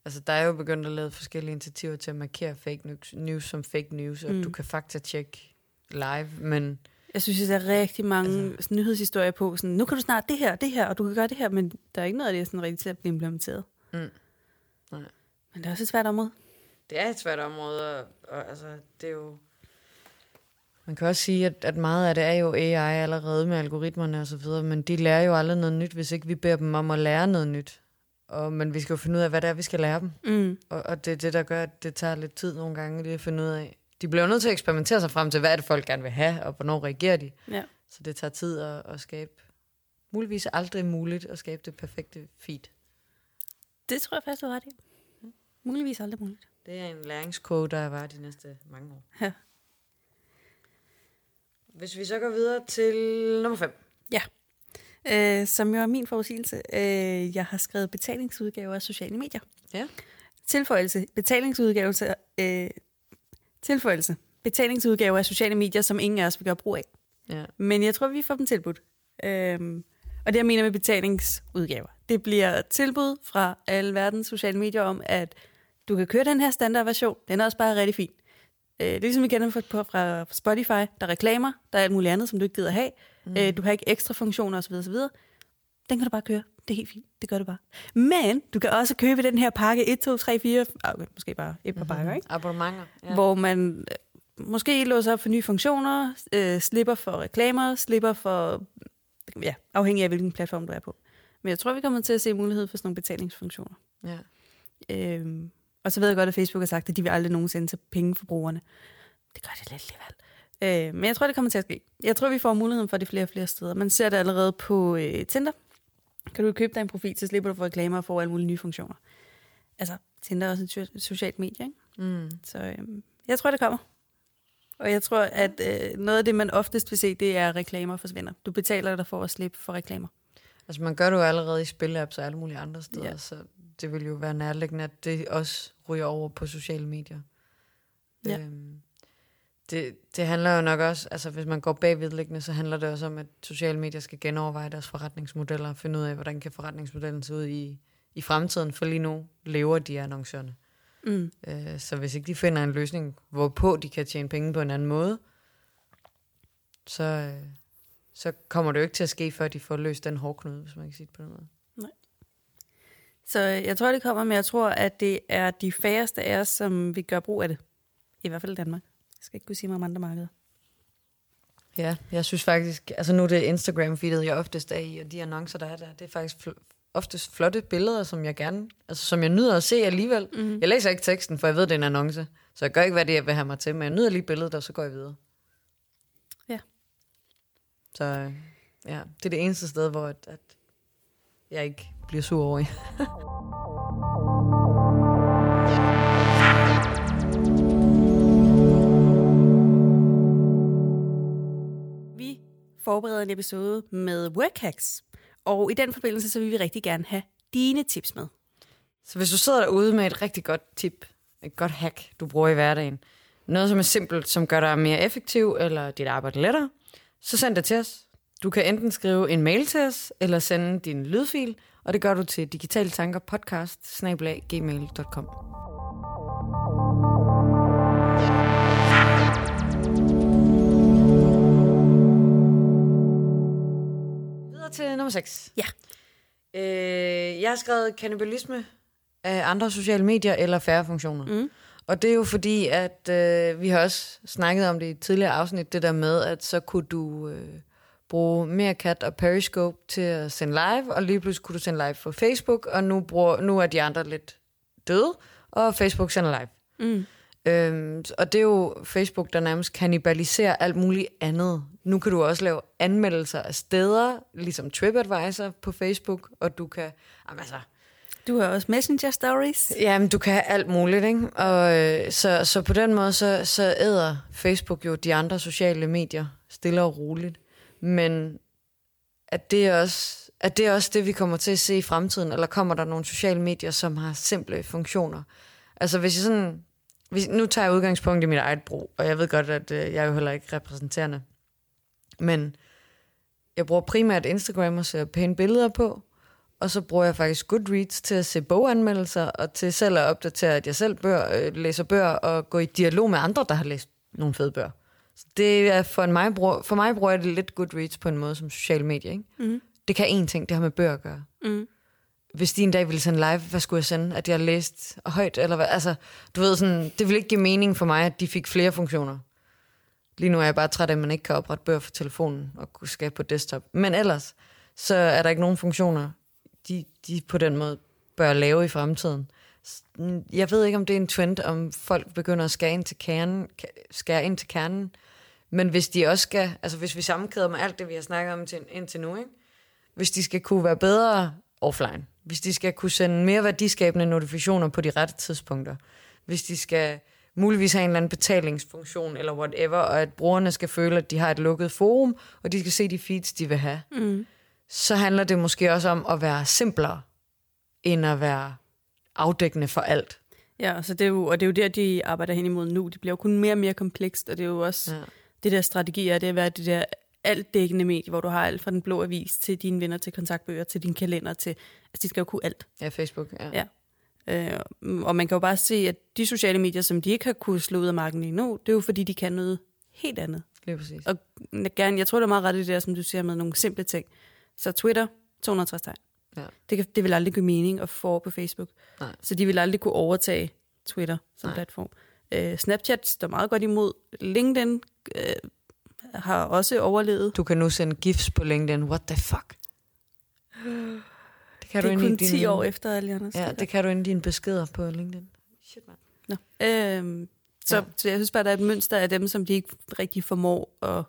Speaker 2: Altså, der er jo begyndt at lave forskellige initiativer til at markere fake news, news som fake news, og
Speaker 1: mm.
Speaker 2: du kan faktatjekke live, men
Speaker 1: Jeg synes, der er rigtig mange altså, nyhedshistorier på, sådan, nu kan du snart det her, det her, og du kan gøre det her, men der er ikke noget af det, er sådan rigtig til at blive implementeret.
Speaker 2: Mm. Nej.
Speaker 1: Men det er også et svært område.
Speaker 2: det er et svært område, og, og altså, det er jo... Man kan også sige, at, at meget af det er jo AI allerede med algoritmerne og så videre, men de lærer jo aldrig noget nyt, hvis ikke vi beder dem om at lære noget nyt. Og, men vi skal jo finde ud af, hvad det er, vi skal lære dem.
Speaker 1: Mm.
Speaker 2: Og, og det er det, der gør, at det tager lidt tid nogle gange lige at finde ud af. De bliver nødt til at eksperimentere sig frem til, hvad er det, folk gerne vil have, og hvornår reagerer de.
Speaker 1: Ja.
Speaker 2: Så det tager tid at, at skabe, muligvis aldrig muligt at skabe det perfekte feed.
Speaker 1: Det tror jeg faktisk, du ret i. Muligvis aldrig muligt.
Speaker 2: Det er en læringskurve, der var de næste mange år.
Speaker 1: Ja.
Speaker 2: Hvis vi så går videre til nummer 5.
Speaker 1: Øh, som jo er min forudsigelse. Øh, jeg har skrevet betalingsudgaver af sociale medier.
Speaker 2: Ja.
Speaker 1: Tilføjelse. Betalingsudgave til, øh, tilføjelse. Betalingsudgaver af sociale medier, som ingen af os vil gøre brug af.
Speaker 2: Ja.
Speaker 1: Men jeg tror, vi får dem tilbudt. Øhm, og det, jeg mener med betalingsudgaver, det bliver tilbud fra alle verdens sociale medier om, at du kan køre den her standardversion. Den er også bare rigtig fin. Øh, det er ligesom vi kender fra, fra Spotify. Der er reklamer, der er alt muligt andet, som du ikke gider have. Mm. Øh, du har ikke ekstra funktioner osv. osv. Den kan du bare køre. Det er helt fint. Det gør du bare. Men du kan også købe den her pakke 1, 2, 3, 4, okay, måske bare et par pakker, ikke?
Speaker 2: Abonnementer.
Speaker 1: ja. hvor man øh, måske låser op for nye funktioner, øh, slipper for reklamer, slipper for, ja, afhængig af hvilken platform du er på. Men jeg tror, vi kommer til at se mulighed for sådan nogle betalingsfunktioner.
Speaker 2: ja.
Speaker 1: Øhm, og så ved jeg godt, at Facebook har sagt, at de vil aldrig nogensinde tage penge for brugerne. Det gør det lidt alligevel. Øh, men jeg tror, det kommer til at ske. Jeg tror, vi får muligheden for det flere og flere steder. Man ser det allerede på øh, Tinder. Kan du købe dig en profil, så slipper du for reklamer og får alle mulige nye funktioner. Altså, Tinder er også et so- socialt medie, ikke?
Speaker 2: Mm.
Speaker 1: Så øhm, jeg tror, det kommer. Og jeg tror, at øh, noget af det, man oftest vil se, det er, at reklamer forsvinder. Du betaler dig for at slippe for reklamer.
Speaker 2: Altså man gør det jo allerede i spilapps og alle mulige andre steder,
Speaker 1: ja.
Speaker 2: så det vil jo være nærliggende, at det også ryger over på sociale medier.
Speaker 1: Ja.
Speaker 2: Øhm, det, det handler jo nok også, altså hvis man går bagvedliggende, så handler det også om, at sociale medier skal genoverveje deres forretningsmodeller og finde ud af, hvordan kan forretningsmodellen se ud i, i fremtiden, for lige nu lever de annoncørerne.
Speaker 1: Mm.
Speaker 2: Øh, så hvis ikke de finder en løsning, hvorpå de kan tjene penge på en anden måde, så, øh, så kommer det jo ikke til at ske, før de får løst den hårdknude, hvis man kan sige det på den måde.
Speaker 1: Så øh, jeg tror, det kommer, men jeg tror, at det er de færreste af os, som vil gøre brug af det. I hvert fald i Danmark. Jeg skal ikke kunne sige mig om andre markeder.
Speaker 2: Ja, jeg synes faktisk, altså nu er det Instagram-feedet, jeg oftest er i, og de annoncer, der er der, det er faktisk fl- oftest flotte billeder, som jeg gerne, altså som jeg nyder at se alligevel.
Speaker 1: Mm.
Speaker 2: Jeg læser ikke teksten, for jeg ved, det er en annonce, så jeg gør ikke, hvad det er, jeg vil have mig til, men jeg nyder lige billedet, og så går jeg videre.
Speaker 1: Ja.
Speaker 2: Så ja, det er det eneste sted, hvor at, at jeg ikke bliver sur over
Speaker 1: forberede forbereder en episode med workhacks. Og i den forbindelse, så vil vi rigtig gerne have dine tips med.
Speaker 2: Så hvis du sidder derude med et rigtig godt tip, et godt hack, du bruger i hverdagen, noget som er simpelt, som gør dig mere effektiv, eller dit arbejde lettere, så send det til os. Du kan enten skrive en mail til os, eller sende din lydfil, og det gør du til digitale Videre til nummer 6.
Speaker 1: Ja.
Speaker 2: Øh, jeg har skrevet kannibalisme af andre sociale medier eller færre funktioner.
Speaker 1: Mm.
Speaker 2: Og det er jo fordi, at øh, vi har også snakket om det i et tidligere afsnit, det der med, at så kunne du øh, bruge Meerkat og Periscope til at sende live, og lige pludselig kunne du sende live på Facebook, og nu, bruger, nu er de andre lidt døde, og Facebook sender live.
Speaker 1: Mm.
Speaker 2: Øhm, og det er jo Facebook, der nærmest kannibaliserer alt muligt andet. Nu kan du også lave anmeldelser af steder, ligesom TripAdvisor på Facebook, og du kan... Jamen, altså,
Speaker 1: Du har også Messenger Stories.
Speaker 2: Jamen, du kan have alt muligt, ikke? Og øh, så, så på den måde, så, så æder Facebook jo de andre sociale medier stille og roligt. Men at det, er også, at det er også det, vi kommer til at se i fremtiden, eller kommer der nogle sociale medier, som har simple funktioner? Altså, hvis jeg sådan... Hvis, nu tager jeg udgangspunkt i mit eget brug, og jeg ved godt, at øh, jeg er jo heller ikke repræsenterende. Men jeg bruger primært Instagram og ser pæne billeder på, og så bruger jeg faktisk Goodreads til at se boganmeldelser, og til selv at opdatere, at jeg selv bør, øh, læser bøger, og gå i dialog med andre, der har læst nogle fede bøger. Så det er for mig, bruger, for mig bruger jeg det lidt Goodreads på en måde som social medie. Ikke?
Speaker 1: Mm.
Speaker 2: Det kan én ting, det har med bøger at gøre.
Speaker 1: Mm.
Speaker 2: Hvis de en dag ville sende live, hvad skulle jeg sende? At jeg har læst højt, eller hvad? Altså, du ved sådan, det ville ikke give mening for mig, at de fik flere funktioner. Lige nu er jeg bare træt af, at man ikke kan oprette bøger for telefonen og kunne skabe på desktop. Men ellers, så er der ikke nogen funktioner, de, de på den måde bør lave i fremtiden. Jeg ved ikke, om det er en trend, om folk begynder at skære ind til kernen, skære ind til kernen. Men hvis de også skal, altså hvis vi sammenkæder med alt det, vi har snakket om til, indtil nu, ikke? hvis de skal kunne være bedre offline, hvis de skal kunne sende mere værdiskabende notifikationer på de rette tidspunkter, hvis de skal muligvis have en eller anden betalingsfunktion eller whatever, og at brugerne skal føle, at de har et lukket forum, og de skal se de feeds, de vil have,
Speaker 1: Mm.
Speaker 2: så handler det måske også om at være simplere, end at være afdækkende for alt.
Speaker 1: Ja, altså det er jo, og det er jo der, de arbejder hen imod nu. Det bliver jo kun mere og mere komplekst, og det er jo også ja.
Speaker 2: Ja.
Speaker 1: det der strategi er, det at være det der altdækkende medie, hvor du har alt fra den blå avis til dine venner, til kontaktbøger, til din kalender, til, altså de skal jo kunne alt.
Speaker 2: Ja, Facebook. Ja.
Speaker 1: Ja. Øh, og man kan jo bare se, at de sociale medier, som de ikke har kunnet slå ud af marken endnu, det er jo fordi, de kan noget helt andet.
Speaker 2: Lige præcis.
Speaker 1: Og gerne, jeg tror, det er meget ret i det der, som du siger, med nogle simple ting. Så Twitter, 260 tegn.
Speaker 2: Ja.
Speaker 1: Det, kan, det vil aldrig give mening at få på Facebook.
Speaker 2: Nej.
Speaker 1: Så de vil aldrig kunne overtage Twitter som
Speaker 2: Nej.
Speaker 1: platform. Øh, Snapchat står meget godt imod. LinkedIn øh, har også overlevet.
Speaker 2: Du kan nu sende gifs på LinkedIn. What the fuck? Det kan
Speaker 1: det er
Speaker 2: i
Speaker 1: kun
Speaker 2: din-
Speaker 1: 10 år efter andre.
Speaker 2: Ja, det kan du inde i dine beskeder på LinkedIn. Shit, man.
Speaker 1: Nå. Øhm, så,
Speaker 2: Ja.
Speaker 1: så jeg synes bare, der er et mønster af dem, som de ikke rigtig formår at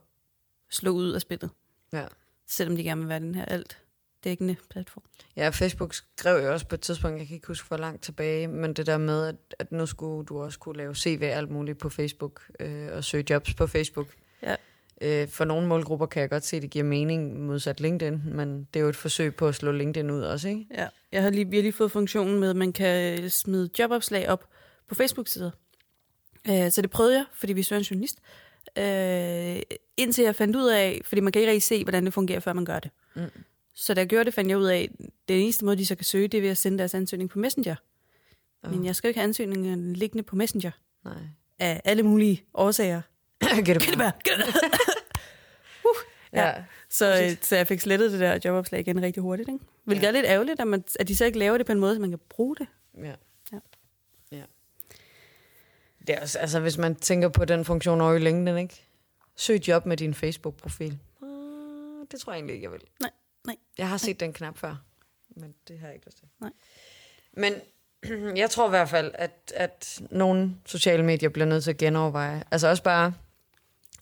Speaker 1: slå ud af spillet.
Speaker 2: Ja.
Speaker 1: Selvom de gerne vil være den her alt dækkende platform.
Speaker 2: Ja, Facebook skrev jo også på et tidspunkt, jeg kan ikke huske hvor langt tilbage, men det der med, at, at nu skulle du også kunne lave CV alt muligt på Facebook, øh, og søge jobs på Facebook.
Speaker 1: Ja.
Speaker 2: Øh, for nogle målgrupper kan jeg godt se, at det giver mening modsat LinkedIn, men det er jo et forsøg på at slå LinkedIn ud også, ikke?
Speaker 1: Ja, jeg har lige, vi har lige fået funktionen med, at man kan smide jobopslag op på Facebook-sider. Øh, så det prøvede jeg, fordi vi søger en journalist. Øh, indtil jeg fandt ud af, fordi man kan ikke rigtig se, hvordan det fungerer, før man gør det.
Speaker 2: Mm.
Speaker 1: Så da jeg gjorde det, fandt jeg ud af, at den eneste måde, de så kan søge, det er ved at sende deres ansøgning på Messenger.
Speaker 2: Åh.
Speaker 1: Men jeg skal jo ikke have ansøgningen liggende på Messenger.
Speaker 2: Nej.
Speaker 1: Af alle mulige årsager.
Speaker 2: Det
Speaker 1: være? Ja.
Speaker 2: Ja.
Speaker 1: Så, øh, så jeg fik slettet det der jobopslag igen rigtig hurtigt. Ikke? Hvilket
Speaker 2: Ja.
Speaker 1: er lidt ærgerligt, at, man, at de så ikke laver det på en måde, så man kan bruge det.
Speaker 2: Ja.
Speaker 1: Ja.
Speaker 2: ja. Det er også, altså, hvis man tænker på den funktion over i LinkedIn, ikke? Søg job med din Facebook-profil. Uh, det tror jeg egentlig ikke, jeg vil.
Speaker 1: Nej, nej,
Speaker 2: Jeg har set den knap før, men det har jeg ikke lyst til.
Speaker 1: Nej.
Speaker 2: Men jeg tror i hvert fald, at, at nogle sociale medier bliver nødt til at genoverveje. Altså også bare,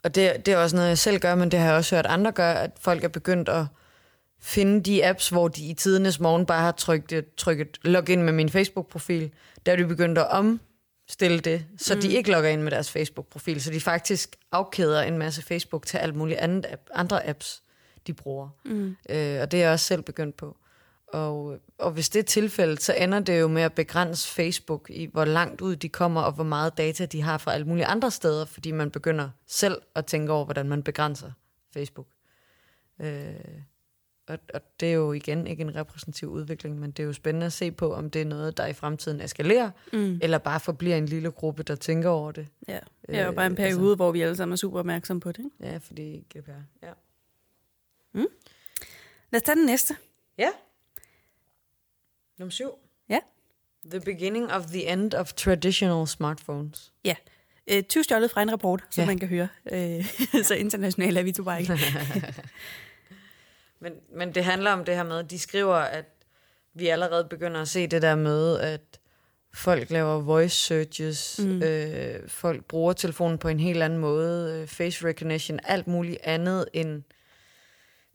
Speaker 2: og det, det er også noget, jeg selv gør, men det har jeg også hørt andre gøre, at folk er begyndt at finde de apps, hvor de i tidernes morgen bare har trykket, trykket log ind med min Facebook-profil. Der er de begyndt at omstille det, så mm. de ikke logger ind med deres Facebook-profil, så de faktisk afkæder en masse Facebook til alt muligt andet andre apps, de bruger.
Speaker 1: Mm.
Speaker 2: Øh, og det er jeg også selv begyndt på. Og, og hvis det er tilfældet, så ender det jo med at begrænse Facebook i, hvor langt ud de kommer, og hvor meget data de har fra alle mulige andre steder, fordi man begynder selv at tænke over, hvordan man begrænser Facebook. Øh, og, og det er jo igen ikke en repræsentativ udvikling, men det er jo spændende at se på, om det er noget, der i fremtiden eskalerer,
Speaker 1: Mm.
Speaker 2: eller bare forbliver en lille gruppe, der tænker over det.
Speaker 1: Ja, det er jo
Speaker 2: Øh,
Speaker 1: bare en periode, altså. hvor vi alle sammen er super opmærksomme på det. Ikke?
Speaker 2: Ja, fordi GDPR. Ja.
Speaker 1: Lad os tage den næste.
Speaker 2: Ja. Nummer syv.
Speaker 1: Ja.
Speaker 2: The beginning of the end of traditional smartphones.
Speaker 1: Ja. Øh, 20 stjålet fra en rapport, som
Speaker 2: Ja.
Speaker 1: man kan høre. Øh, så internationalt er vi bare ikke.
Speaker 2: Men, men det handler om det her med, de skriver, at vi allerede begynder at se det der med, at folk laver voice searches, mm. øh, folk bruger telefonen på en helt anden måde, øh, face recognition, alt muligt andet end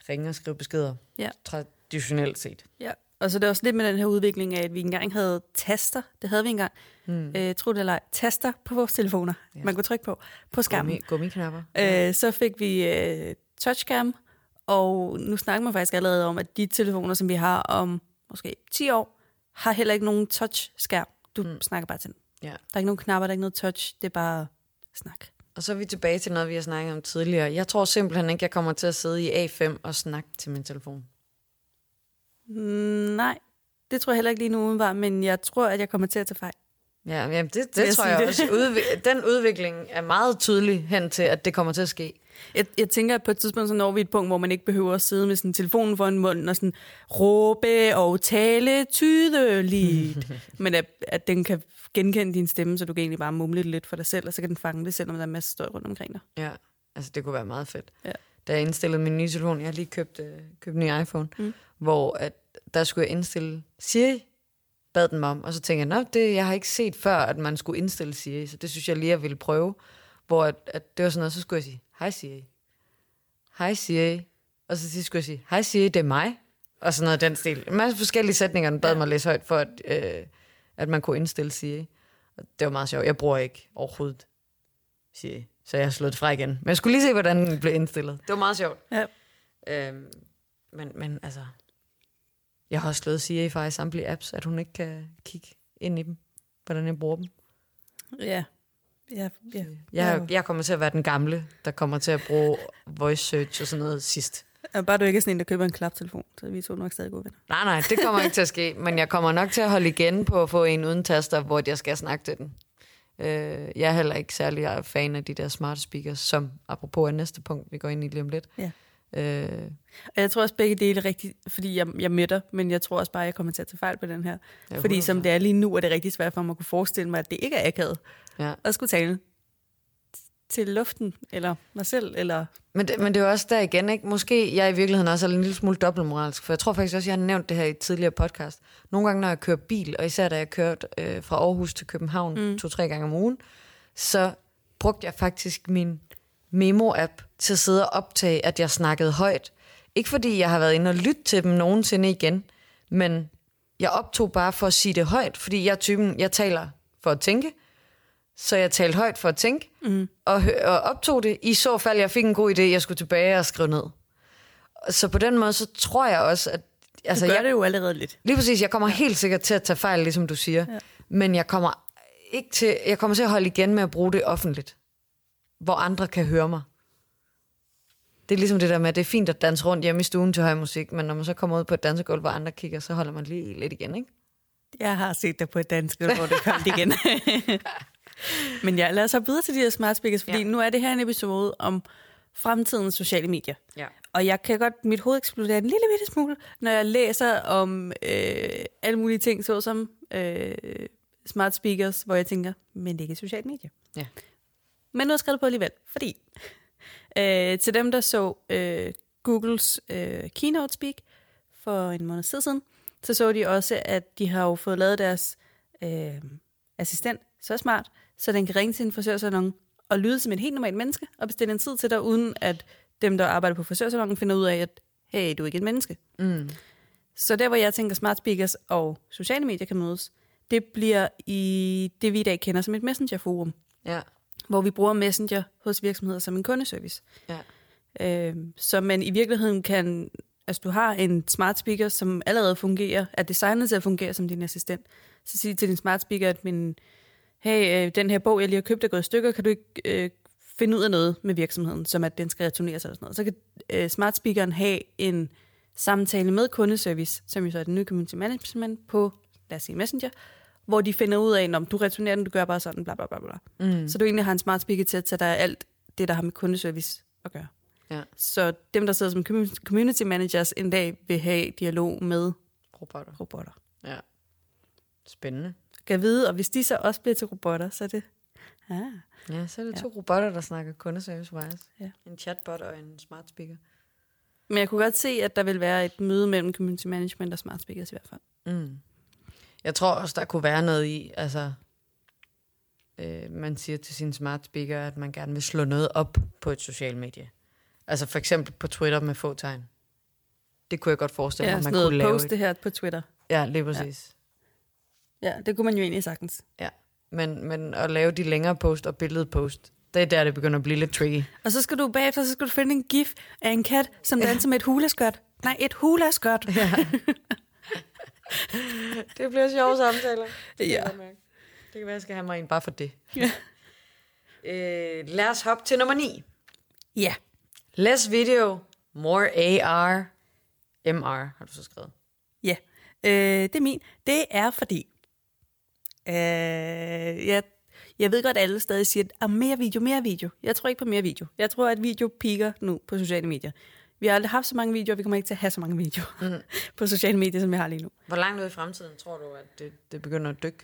Speaker 2: ringe og skrive beskeder.
Speaker 1: Ja.
Speaker 2: Traditionelt set.
Speaker 1: Ja. Og så er det også lidt med den her udvikling af, at vi engang havde taster. Det havde vi engang. Mm. Øh, tro det eller ej. Taster på vores telefoner.
Speaker 2: Ja.
Speaker 1: Man kunne trykke på. På skærmen.
Speaker 2: Gummi, gummiknapper.
Speaker 1: Øh, så fik vi øh, touchcam, og nu snakker man faktisk allerede om, at de telefoner, som vi har om måske 10 år, har heller ikke nogen touchskærm. Du mm. snakker bare til den.
Speaker 2: Ja.
Speaker 1: Der er ikke nogen knapper, der er ikke noget touch. Det er bare snak.
Speaker 2: Og så er vi tilbage til noget, vi har snakket om tidligere. Jeg tror simpelthen ikke, jeg kommer til at sidde i A5 og snakke til min telefon.
Speaker 1: Mm, nej, det tror jeg heller ikke lige nu var, men jeg tror, at jeg kommer til at tage fejl.
Speaker 2: Ja, jamen det, det
Speaker 1: jeg
Speaker 2: tror jeg
Speaker 1: det?
Speaker 2: også. Udvi- den udvikling er meget tydelig hen til, at det kommer til at ske.
Speaker 1: Jeg, jeg tænker, at på et tidspunkt så når vi et punkt, hvor man ikke behøver at sidde med sådan telefonen foran munden og sådan råbe og tale tydeligt. Men at, at den kan genkende din stemme, så du kan egentlig bare mumle det lidt for dig selv, og så kan den fange det, selvom der er en masse støj rundt omkring dig.
Speaker 2: Ja, altså det kunne være meget fedt.
Speaker 1: Ja.
Speaker 2: Da jeg indstillede min nye telefon, jeg har lige købt, øh, købt en ny iPhone, mm. hvor at, der skulle jeg indstille Siri, bad den mig om, og så tænkte jeg, Nå, det, jeg har ikke set før, at man skulle indstille Siri, så det synes jeg lige, jeg ville prøve. Hvor at, at det var sådan noget, så skulle jeg sige, hej Siri. Hej Siri. Og så skulle jeg sige, hej Siri, det er mig. Og sådan noget den stil. En masse forskellige sætninger, den bad ja. mig at læse højt, for at, øh, at man kunne indstille Siri. Og det var meget sjovt. Jeg bruger ikke overhovedet Siri. Så jeg har slået det fra igen. Men jeg skulle lige se, hvordan den blev indstillet. Det var meget sjovt.
Speaker 1: Ja.
Speaker 2: Øhm, men, men altså, jeg har også slået Siri fra i samtlige apps, at hun ikke kan kigge ind i dem, hvordan jeg bruger dem.
Speaker 1: Ja. Ja, ja.
Speaker 2: Jeg, jeg kommer til at være den gamle, der kommer til at bruge voice search og sådan noget sidst.
Speaker 1: Ja. Bare du ikke er sådan en, der køber en klaptelefon, så vi to nok stadig gode venner.
Speaker 2: Nej, nej, det kommer ikke til at ske, men jeg kommer nok til at holde igen på at få en uden taster, hvor jeg skal snakke til den. Øh, jeg er heller ikke særlig fan af de der smart speakers, som apropos er næste punkt, vi går ind i lige om lidt.
Speaker 1: Ja.
Speaker 2: Øh,
Speaker 1: Og jeg tror også begge dele er rigtigt, fordi jeg, jeg mætter, men jeg tror også bare, at jeg kommer til at tage fejl på den her.
Speaker 2: Ja,
Speaker 1: fordi
Speaker 2: 100%.
Speaker 1: som det er lige nu, er det rigtig svært for mig at kunne forestille mig, at det ikke er akavet
Speaker 2: ja.
Speaker 1: at skulle tale til luften, eller mig selv, eller...
Speaker 2: Men det, men det er jo også der igen, ikke? Måske jeg i virkeligheden også er en lille smule dobbeltmoralsk, for jeg tror faktisk også, jeg har nævnt det her i et tidligere podcast. Nogle gange, når jeg kører bil, og især da jeg kørte øh, fra Aarhus til København mm. to-tre gange om ugen, så brugte jeg faktisk min memo-app til at sidde og optage, at jeg snakkede højt. Ikke fordi jeg har været inde og lytte til dem nogensinde igen, men jeg optog bare for at sige det højt, fordi jeg er typen, jeg taler for at tænke, så jeg talte højt for at tænke, mm. og, og optog det, i så fald jeg fik en god idé, jeg skulle tilbage og skrive ned. Så på den måde, så tror jeg også, at...
Speaker 1: Altså,
Speaker 2: Altså,
Speaker 1: du gør
Speaker 2: jeg,
Speaker 1: det jo allerede lidt.
Speaker 2: Lige præcis, jeg kommer ja. helt sikkert til at tage fejl, ligesom du siger. Ja. Men jeg kommer ikke til, jeg kommer til at holde igen med at bruge det offentligt, hvor andre kan høre mig. Det er ligesom det der med, at det er fint at danse rundt hjemme i stuen til høj musik, men når man så kommer ud på et dansegulv, hvor andre kigger, så holder man lige lidt igen, ikke?
Speaker 1: Jeg har set dig på et dansk, hvor det kom igen. Men ja, lad os hoppe videre til de her smart speakers, fordi
Speaker 2: Ja.
Speaker 1: ja. nu er det her en episode om fremtidens sociale medier.
Speaker 2: Ja.
Speaker 1: Og jeg kan godt, mit hoved eksploderer en lille bitte smule, når jeg læser om øh, alle mulige ting, såsom øh, smart speakers, hvor jeg tænker, men det er ikke et socialt medie.
Speaker 2: Ja.
Speaker 1: Men nu har jeg skrevet på alligevel, fordi øh, til dem, der så øh, Googles øh, keynote speak for en måned siden, så så de også, at de har jo fået lavet deres øh, assistent så smart, så den kan ringe til en frisørsalon og lyde som et helt normalt menneske, og bestille en tid til dig, uden at dem, der arbejder på frisørsalonen, finder ud af, at hey, du er ikke et menneske.
Speaker 2: Mm.
Speaker 1: Så der, hvor jeg tænker, smart speakers og sociale medier kan mødes, det bliver i det, vi i dag kender som et messengerforum,
Speaker 2: Ja.
Speaker 1: Hvor vi bruger Messenger hos virksomheder som en kundeservice.
Speaker 2: Ja.
Speaker 1: Øh, så man i virkeligheden kan, altså du har en smart speaker, som allerede fungerer, er designet til at fungere som din assistent. Så sig til din smart speaker, at min, hey, øh, den her bog, jeg lige har købt, er gået i stykker, kan du ikke øh, finde ud af noget med virksomheden, som at den skal returneres eller sådan noget. Så kan øh, smart speakeren have en samtale med kundeservice, som jo så er den nye community management på, lad os sige Messenger, hvor de finder ud af, om du returnerer den, du gør bare sådan, bla bla bla bla.
Speaker 2: Mm.
Speaker 1: Så du egentlig har en smart speaker til at tage dig alt det, der har med kundeservice at gøre.
Speaker 2: Ja.
Speaker 1: Så dem, der sidder som commu- community managers en dag, vil have dialog med
Speaker 2: Robotter.
Speaker 1: robotter.
Speaker 2: Ja. Spændende.
Speaker 1: Kan vide, og hvis de så også bliver til robotter, så er det... Ah.
Speaker 2: Ja, så er det
Speaker 1: Ja.
Speaker 2: to robotter, der snakker kundeservice wise.
Speaker 1: Ja.
Speaker 2: En chatbot og en smart speaker.
Speaker 1: Men jeg kunne godt se, at der vil være et møde mellem community management og smart speakers i hvert fald.
Speaker 2: Mm. Jeg tror også, der kunne være noget i, altså, øh, man siger til sin smart speaker, at man gerne vil slå noget op på et socialt medie. Altså for eksempel på Twitter med få tegn. Det kunne jeg godt forestille
Speaker 1: Ja,
Speaker 2: mig, man kunne lave.
Speaker 1: post det her på Twitter.
Speaker 2: Ja, lige præcis.
Speaker 1: Ja, det kunne man jo egentlig sagtens.
Speaker 2: Ja. Men, men at lave de længere post og billedpost, det er der, det begynder at blive lidt tricky.
Speaker 1: Og så skal du bagefter, så skal du finde en gif af en kat, som danser med et hulaskørt. Nej, et hulaskørt.
Speaker 2: Ja. det bliver sjove samtaler. Det
Speaker 1: Ja.
Speaker 2: Det kan være, jeg skal have mig en bare for det. Øh, lad os hoppe til nummer 9.
Speaker 1: Ja.
Speaker 2: Less video, more AR, MR, har du så skrevet.
Speaker 1: Ja, øh, det er min. Det er fordi, øh, jeg, jeg ved godt, at alle stadig siger, at mere video, mere video. Jeg tror ikke på mere video. Jeg tror, at video piker nu på sociale medier. Vi har aldrig haft så mange videoer, vi kommer ikke til at have så mange videoer mm. på sociale medier, som vi har lige nu.
Speaker 2: Hvor langt ud i fremtiden tror du, at det, det begynder at dykke?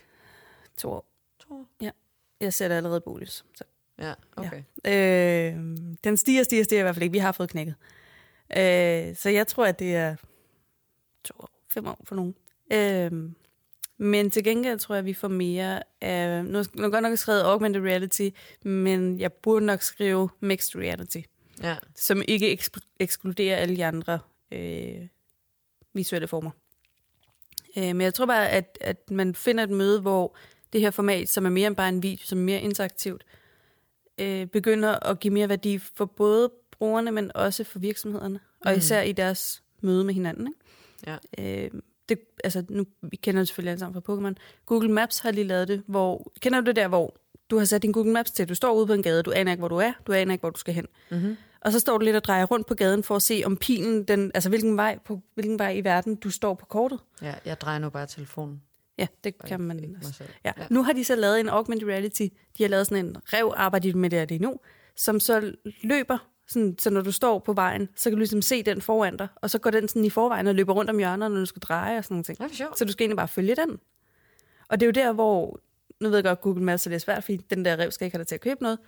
Speaker 1: To år.
Speaker 2: To år?
Speaker 1: Ja. Jeg ser det allerede bolys. Så.
Speaker 2: Ja, okay.
Speaker 1: Ja. Øh, den stiger, stiger, stiger i hvert fald ikke. Vi har fået knækket. Øh, så jeg tror, at det er to år, fem år for nogen. Øh, men til gengæld tror jeg, at vi får mere af... Nu har jeg godt nok skrevet augmented reality, men jeg burde nok skrive mixed reality.
Speaker 2: Ja.
Speaker 1: Som ikke eksklu- ekskluderer alle de andre øh, visuelle former. Øh, men jeg tror bare, at, at man finder et møde, hvor det her format, som er mere end bare en video, som er mere interaktivt, øh, begynder at give mere værdi for både brugerne, men også for virksomhederne. Og især i deres møde med hinanden. Ikke?
Speaker 2: Ja.
Speaker 1: Øh, det, altså, nu, vi kender det selvfølgelig alle sammen fra Pokémon. Google Maps har lige lavet det, hvor... Kender du det der, hvor du har sat din Google Maps til, du står ude på en gade, du aner ikke, hvor du er, du aner ikke, hvor du skal hen. Mm-hmm. Og så står du lidt og drejer rundt på gaden for at se, om pilen, den, altså hvilken vej, på, hvilken vej i verden du står på kortet.
Speaker 2: ja, jeg drejer nu bare telefonen.
Speaker 1: Ja, det kan man. også. Ja.
Speaker 2: Ja.
Speaker 1: Nu har de så lavet en augmented reality. De har lavet sådan en rev, arbejder de med det her lige nu, som så løber, sådan, så når du står på vejen, så kan du ligesom se den foran dig, og så går den sådan i forvejen og løber rundt om hjørnerne, når du skal dreje og sådan nogle ting.
Speaker 2: Ja, det er.
Speaker 1: Så du skal egentlig bare følge den. Og det er jo der, hvor, nu ved jeg godt, Google Maps, det er svært, fordi den der rev skal ikke have dig til at købe noget,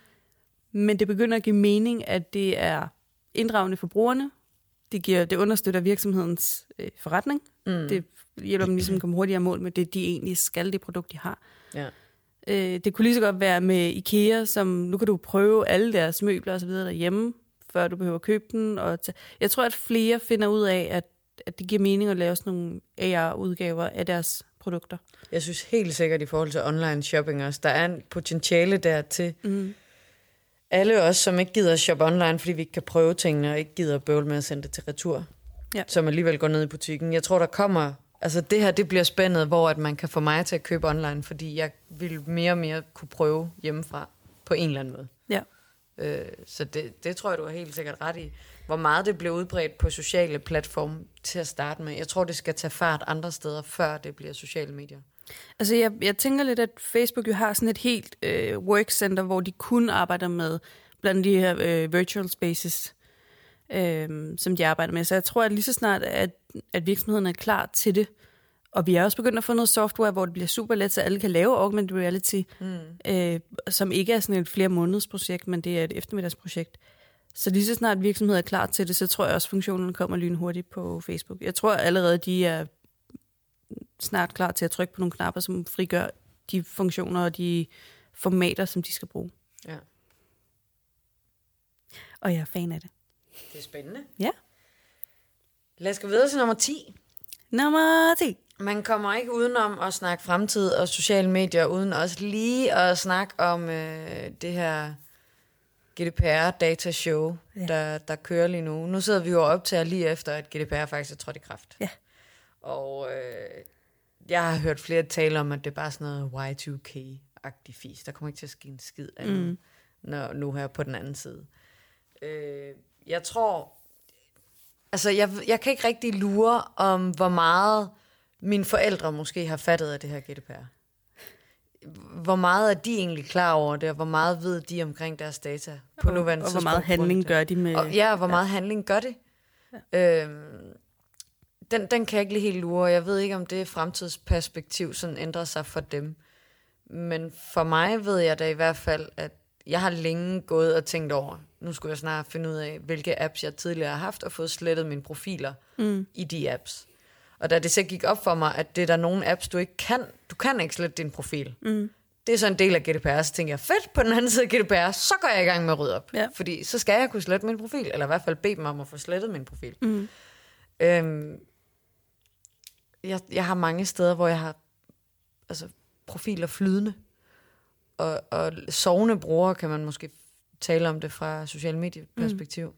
Speaker 1: men det begynder at give mening, at det er inddragende for brugerne, det, giver, det understøtter virksomhedens øh, forretning, mm. det hjælper dem ligesom at komme hurtigere mål med det, de egentlig skal, det produkt, de har.
Speaker 2: Ja.
Speaker 1: Øh, det kunne lige så godt være med IKEA, som nu kan du prøve alle deres møbler og så videre derhjemme, før du behøver at købe den. Og tage. Jeg tror, at flere finder ud af, at, at det giver mening at lave sådan nogle AR-udgaver af deres produkter.
Speaker 2: Jeg synes helt sikkert i forhold til online shopping også, der er en potentiale der til mm. Alle os, som ikke gider at shoppe online, fordi vi ikke kan prøve tingene, og ikke gider at bøvle med at sende det til retur,
Speaker 1: Ja.
Speaker 2: som alligevel går ned i butikken. Jeg tror, der kommer... Altså det her, det bliver spændet, hvor at man kan få mig til at købe online, fordi jeg vil mere og mere kunne prøve hjemmefra på en eller anden måde.
Speaker 1: Ja.
Speaker 2: Øh, så det, det tror jeg, du har helt sikkert ret i. Hvor meget det bliver udbredt på sociale platforme til at starte med. Jeg tror, det skal tage fart andre steder, før det bliver sociale medier.
Speaker 1: Altså, jeg, jeg tænker lidt, at Facebook jo har sådan et helt øh, workcenter, hvor de kun arbejder med blandt de her øh, virtual spaces, øh, som de arbejder med. Så jeg tror, at lige så snart, at, at virksomheden er klar til det, og vi er også begyndt at få noget software, hvor det bliver super let, så alle kan lave augmented reality, mm. øh, som ikke er sådan et flere måneders projekt, men det er et eftermiddagsprojekt. Så lige så snart virksomheden er klar til det, så tror jeg også, at funktionen kommer lynhurtigt på Facebook. Jeg tror allerede, de er snart klar til at trykke på nogle knapper, som frigør de funktioner og de formater, som de skal bruge.
Speaker 2: Ja.
Speaker 1: Og jeg er fan af det.
Speaker 2: Det er spændende.
Speaker 1: Ja.
Speaker 2: Lad os gå videre til nummer 10.
Speaker 1: Nummer 10.
Speaker 2: Man kommer ikke udenom at snakke fremtid og sociale medier, uden også lige at snakke om øh, det her GDPR-datashow,
Speaker 1: Ja.
Speaker 2: der, der kører lige nu. Nu sidder vi jo op til lige efter, at GDPR faktisk er trådt i kraft.
Speaker 1: Ja.
Speaker 2: Og øh, jeg har hørt flere tale om, at det er bare sådan noget Y2K-agtig fis. Der kommer ikke til at ske en skid af mm. når, nu her på den anden side. Øh, jeg tror... Altså, jeg, jeg kan ikke rigtig lure om, hvor meget mine forældre måske har fattet af det her GDPR. Hvor meget er de egentlig klar over det, og hvor meget ved de omkring deres data på
Speaker 1: Og,
Speaker 2: nuværende
Speaker 1: og hvor
Speaker 2: tidspunkt
Speaker 1: meget handling gør de med...
Speaker 2: Og, ja, hvor meget ja. handling gør det? Ja. Øhm, den, den kan jeg ikke lige helt lure. Jeg ved ikke, om det fremtidsperspektiv sådan ændrer sig for dem. Men for mig ved jeg da i hvert fald, at jeg har længe gået og tænkt over, nu skulle jeg snart finde ud af, hvilke apps jeg tidligere har haft, og fået slettet mine profiler mm. i de apps. Og da det så gik op for mig, at det er der nogle apps, du ikke kan, du kan ikke slette din profil. Mm. Det er så en del af GDPR, så tænker jeg, fedt, på den anden side af GDPR, så går jeg i gang med at rydde op.
Speaker 1: Ja.
Speaker 2: Fordi så skal jeg kunne slette min profil, eller i hvert fald bede dem om at få slettet min profil. Mm. Øhm, jeg, jeg har mange steder, hvor jeg har altså, profiler flydende. Og, og sovende brugere kan man måske tale om det fra social medieperspektiv. Mm.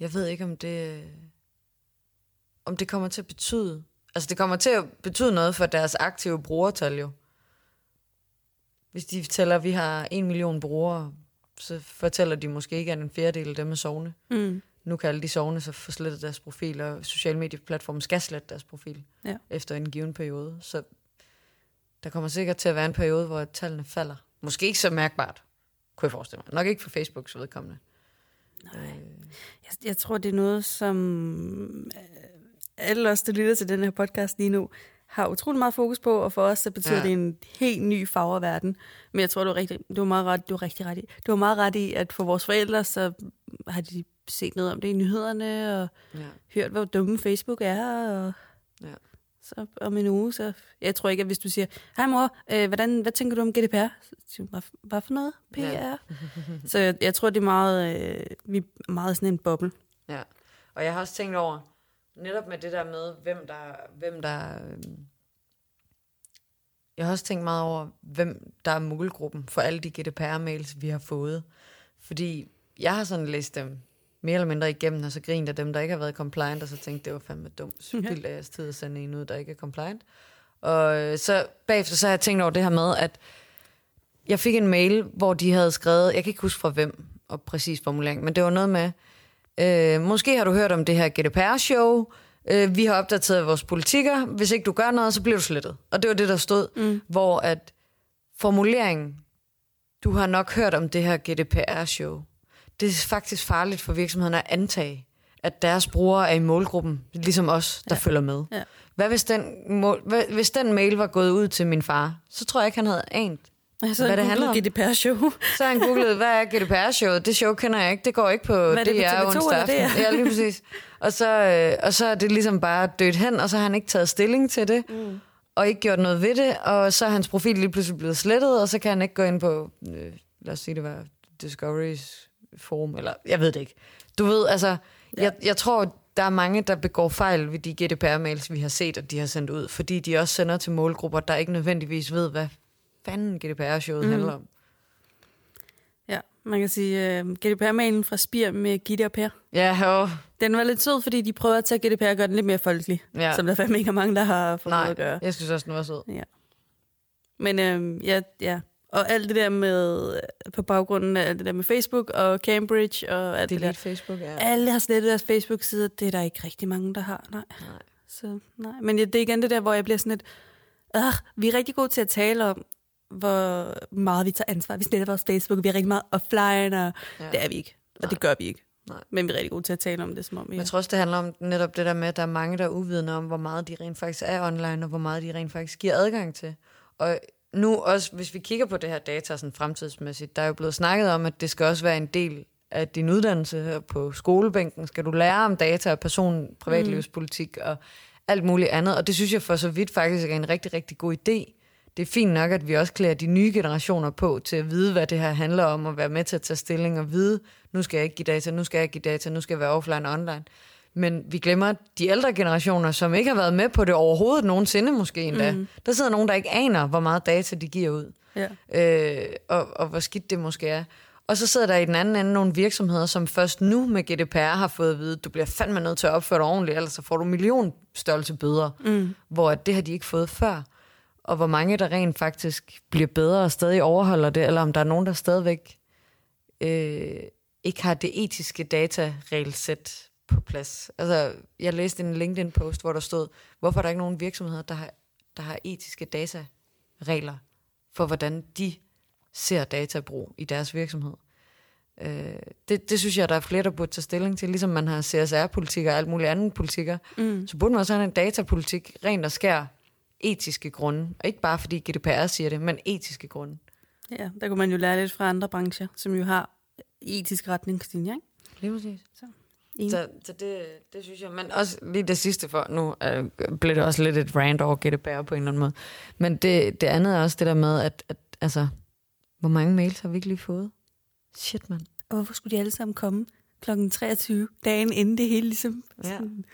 Speaker 2: Jeg ved ikke, om det, om det kommer til at betyde... Altså, det kommer til at betyde noget for deres aktive brugertal jo. Hvis de fortæller, at vi har en million brugere, så fortæller de måske ikke, at en fjerdedel af dem er sovne.
Speaker 1: Mm.
Speaker 2: Nu kan alle de sovne så få slettet deres profil, og sociale medieplatformen skal slette deres profil
Speaker 1: Ja.
Speaker 2: efter en given periode. Så der kommer sikkert til at være en periode, hvor tallene falder. Måske ikke så mærkbart, kunne jeg forestille mig. Nok ikke for Facebooks vedkommende.
Speaker 1: Jeg, jeg tror, det er noget, som øh, alle os, der lytter til den her podcast lige nu, har utrolig meget fokus på, og for os så betyder
Speaker 2: Ja.
Speaker 1: det en helt ny farververden. Men jeg tror, du er rigtig, du er meget ret, du er rigtig ret i. Du er meget ret i, at for vores forældre, så har de set noget om det i nyhederne, og
Speaker 2: Ja.
Speaker 1: hørt, hvor dumme Facebook er, og
Speaker 2: Ja.
Speaker 1: så om en uge, så... Jeg tror ikke, at hvis du siger, hej mor, øh, hvordan, hvad tænker du om GDPR? Så hvad, hvad for noget? PR?
Speaker 2: Ja.
Speaker 1: Så jeg, jeg tror, det er meget, øh, vi er meget sådan en boble.
Speaker 2: Ja, og jeg har også tænkt over, netop med det der med, hvem der... Hvem der øhm, jeg har også tænkt meget over, hvem der er målgruppen for alle de GDPR-mails, vi har fået. Fordi jeg har sådan læst dem mere eller mindre igennem, og så grint af dem, der ikke har været compliant, og så tænkte, det var fandme dumt. Spildt af jeres tid at sende en ud, der ikke er compliant. Og øh, så bagefter så har jeg tænkt over det her med, at jeg fik en mail, hvor de havde skrevet, jeg kan ikke huske fra hvem, og præcis formulering, men det var noget med, øh, måske har du hørt om det her GDPR-show, øh, vi har opdateret vores politikker, hvis ikke du gør noget, så bliver du slettet. Og det var det, der stod, mm. hvor at formuleringen, du har nok hørt om det her GDPR-show, det er faktisk farligt for virksomhederne at antage, at deres brugere er i målgruppen, ligesom os, der ja. følger med.
Speaker 1: Ja.
Speaker 2: Hvad hvis den, mål, hvad, hvis den mail var gået ud til min far, så tror jeg ikke, han havde anet,
Speaker 1: Altså,
Speaker 2: Hvad det handler om?
Speaker 1: GDPR-show.
Speaker 2: så han googlet, hvad er GDPR-showet? Det show kender jeg ikke. Det går ikke på
Speaker 1: er det, på
Speaker 2: DR
Speaker 1: TV2
Speaker 2: onsdag aften.
Speaker 1: DR?
Speaker 2: Ja, lige præcis. Og så, øh, og så er det ligesom bare dødt hen, og så har han ikke taget stilling til det, mm. og ikke gjort noget ved det, og så er hans profil lige pludselig blevet slettet, og så kan han ikke gå ind på, øh, lad os sige det var Discovery's forum, eller jeg ved det ikke. Du ved, altså, ja. jeg, jeg tror, der er mange, der begår fejl ved de GDPR-mails, vi har set, og de har sendt ud, fordi de også sender til målgrupper, der ikke nødvendigvis ved, hvad fanden GDPR-showet mm. handler om.
Speaker 1: Ja, man kan sige, uh, GDPR-mailen fra Spir med Gitte og Per.
Speaker 2: Ja, jo.
Speaker 1: Den var lidt sød, fordi de prøver at tage GDPR og gøre den lidt mere folkelig.
Speaker 2: Ja.
Speaker 1: Som der fandme ikke er mange, der har fået
Speaker 2: Nej,
Speaker 1: at gøre.
Speaker 2: jeg synes også, den var sød.
Speaker 1: Ja. Men øhm, ja, ja. Og alt det der med, på baggrunden af alt det der med Facebook og Cambridge og alt det,
Speaker 2: Delete
Speaker 1: der.
Speaker 2: Facebook, ja.
Speaker 1: Alle har slettet deres Facebook-sider. Det er der ikke rigtig mange, der har. Nej.
Speaker 2: Nej.
Speaker 1: Så, nej. Men det er igen det der, hvor jeg bliver sådan lidt... Øh, vi er rigtig gode til at tale om, hvor meget vi tager ansvar. Vi sletter vores Facebook, vi er rigtig meget offline, og
Speaker 2: Ja.
Speaker 1: det er vi ikke. Og
Speaker 2: Nej.
Speaker 1: det gør vi ikke.
Speaker 2: Nej.
Speaker 1: Men vi er rigtig gode til at tale om det, som om vi
Speaker 2: Men jeg tror også, det handler om netop det der med, at der er mange, der er uvidende om, hvor meget de rent faktisk er online, og hvor meget de rent faktisk giver adgang til. Og nu også, hvis vi kigger på det her data sådan fremtidsmæssigt, der er jo blevet snakket om, at det skal også være en del af din uddannelse her på skolebænken. Skal du lære om data og person, privatlivspolitik og alt muligt andet. Og det synes jeg for så vidt faktisk er en rigtig, rigtig god idé. Det er fint nok, at vi også klæder de nye generationer på til at vide, hvad det her handler om, og være med til at tage stilling og vide, nu skal jeg ikke give data, nu skal jeg ikke give data, nu skal jeg være offline og online. Men vi glemmer de ældre generationer, som ikke har været med på det overhovedet nogensinde måske endda. Mm. Der sidder nogen, der ikke aner, hvor meget data de giver ud,
Speaker 1: Ja.
Speaker 2: øh, og, og hvor skidt det måske er. Og så sidder der i den anden ende nogle virksomheder, som først nu med GDPR har fået at vide, du bliver fandme nødt til at opføre dig ordentligt, ellers så får du million størrelse bøder, mm. hvor det har de ikke fået før. Og hvor mange der rent faktisk bliver bedre og stadig overholder det, eller om der er nogen, der stadigvæk øh, ikke har det etiske dataregelsæt på plads. Altså, jeg læste en LinkedIn-post, hvor der stod, hvorfor er der ikke nogen virksomheder, der har, der har etiske dataregler for, hvordan de ser databrug i deres virksomhed. Øh, det, det synes jeg, der er flere, der burde tage stilling til. Ligesom man har CSR-politikker og alt muligt andet politikker, mm. så burde man også have en datapolitik, rent og skær etiske grunde. Og ikke bare fordi GDPR siger det, men etiske grunde.
Speaker 1: ja, der kunne man jo lære lidt fra andre brancher, som jo har etiske retningslinjer, ikke?
Speaker 2: Lige præcis.
Speaker 1: Enig.
Speaker 2: Så, så det, det synes jeg. Men også lige det sidste for, nu øh, blev det også lidt et rant over GDPR på en eller anden måde. Men det, det andet er også det der med, at, at altså, hvor mange mails har vi ikke lige fået? Shit, mand.
Speaker 1: Og hvorfor skulle de alle sammen komme klokken 23, dagen inden det hele ligesom?
Speaker 2: Ja.
Speaker 1: sådan-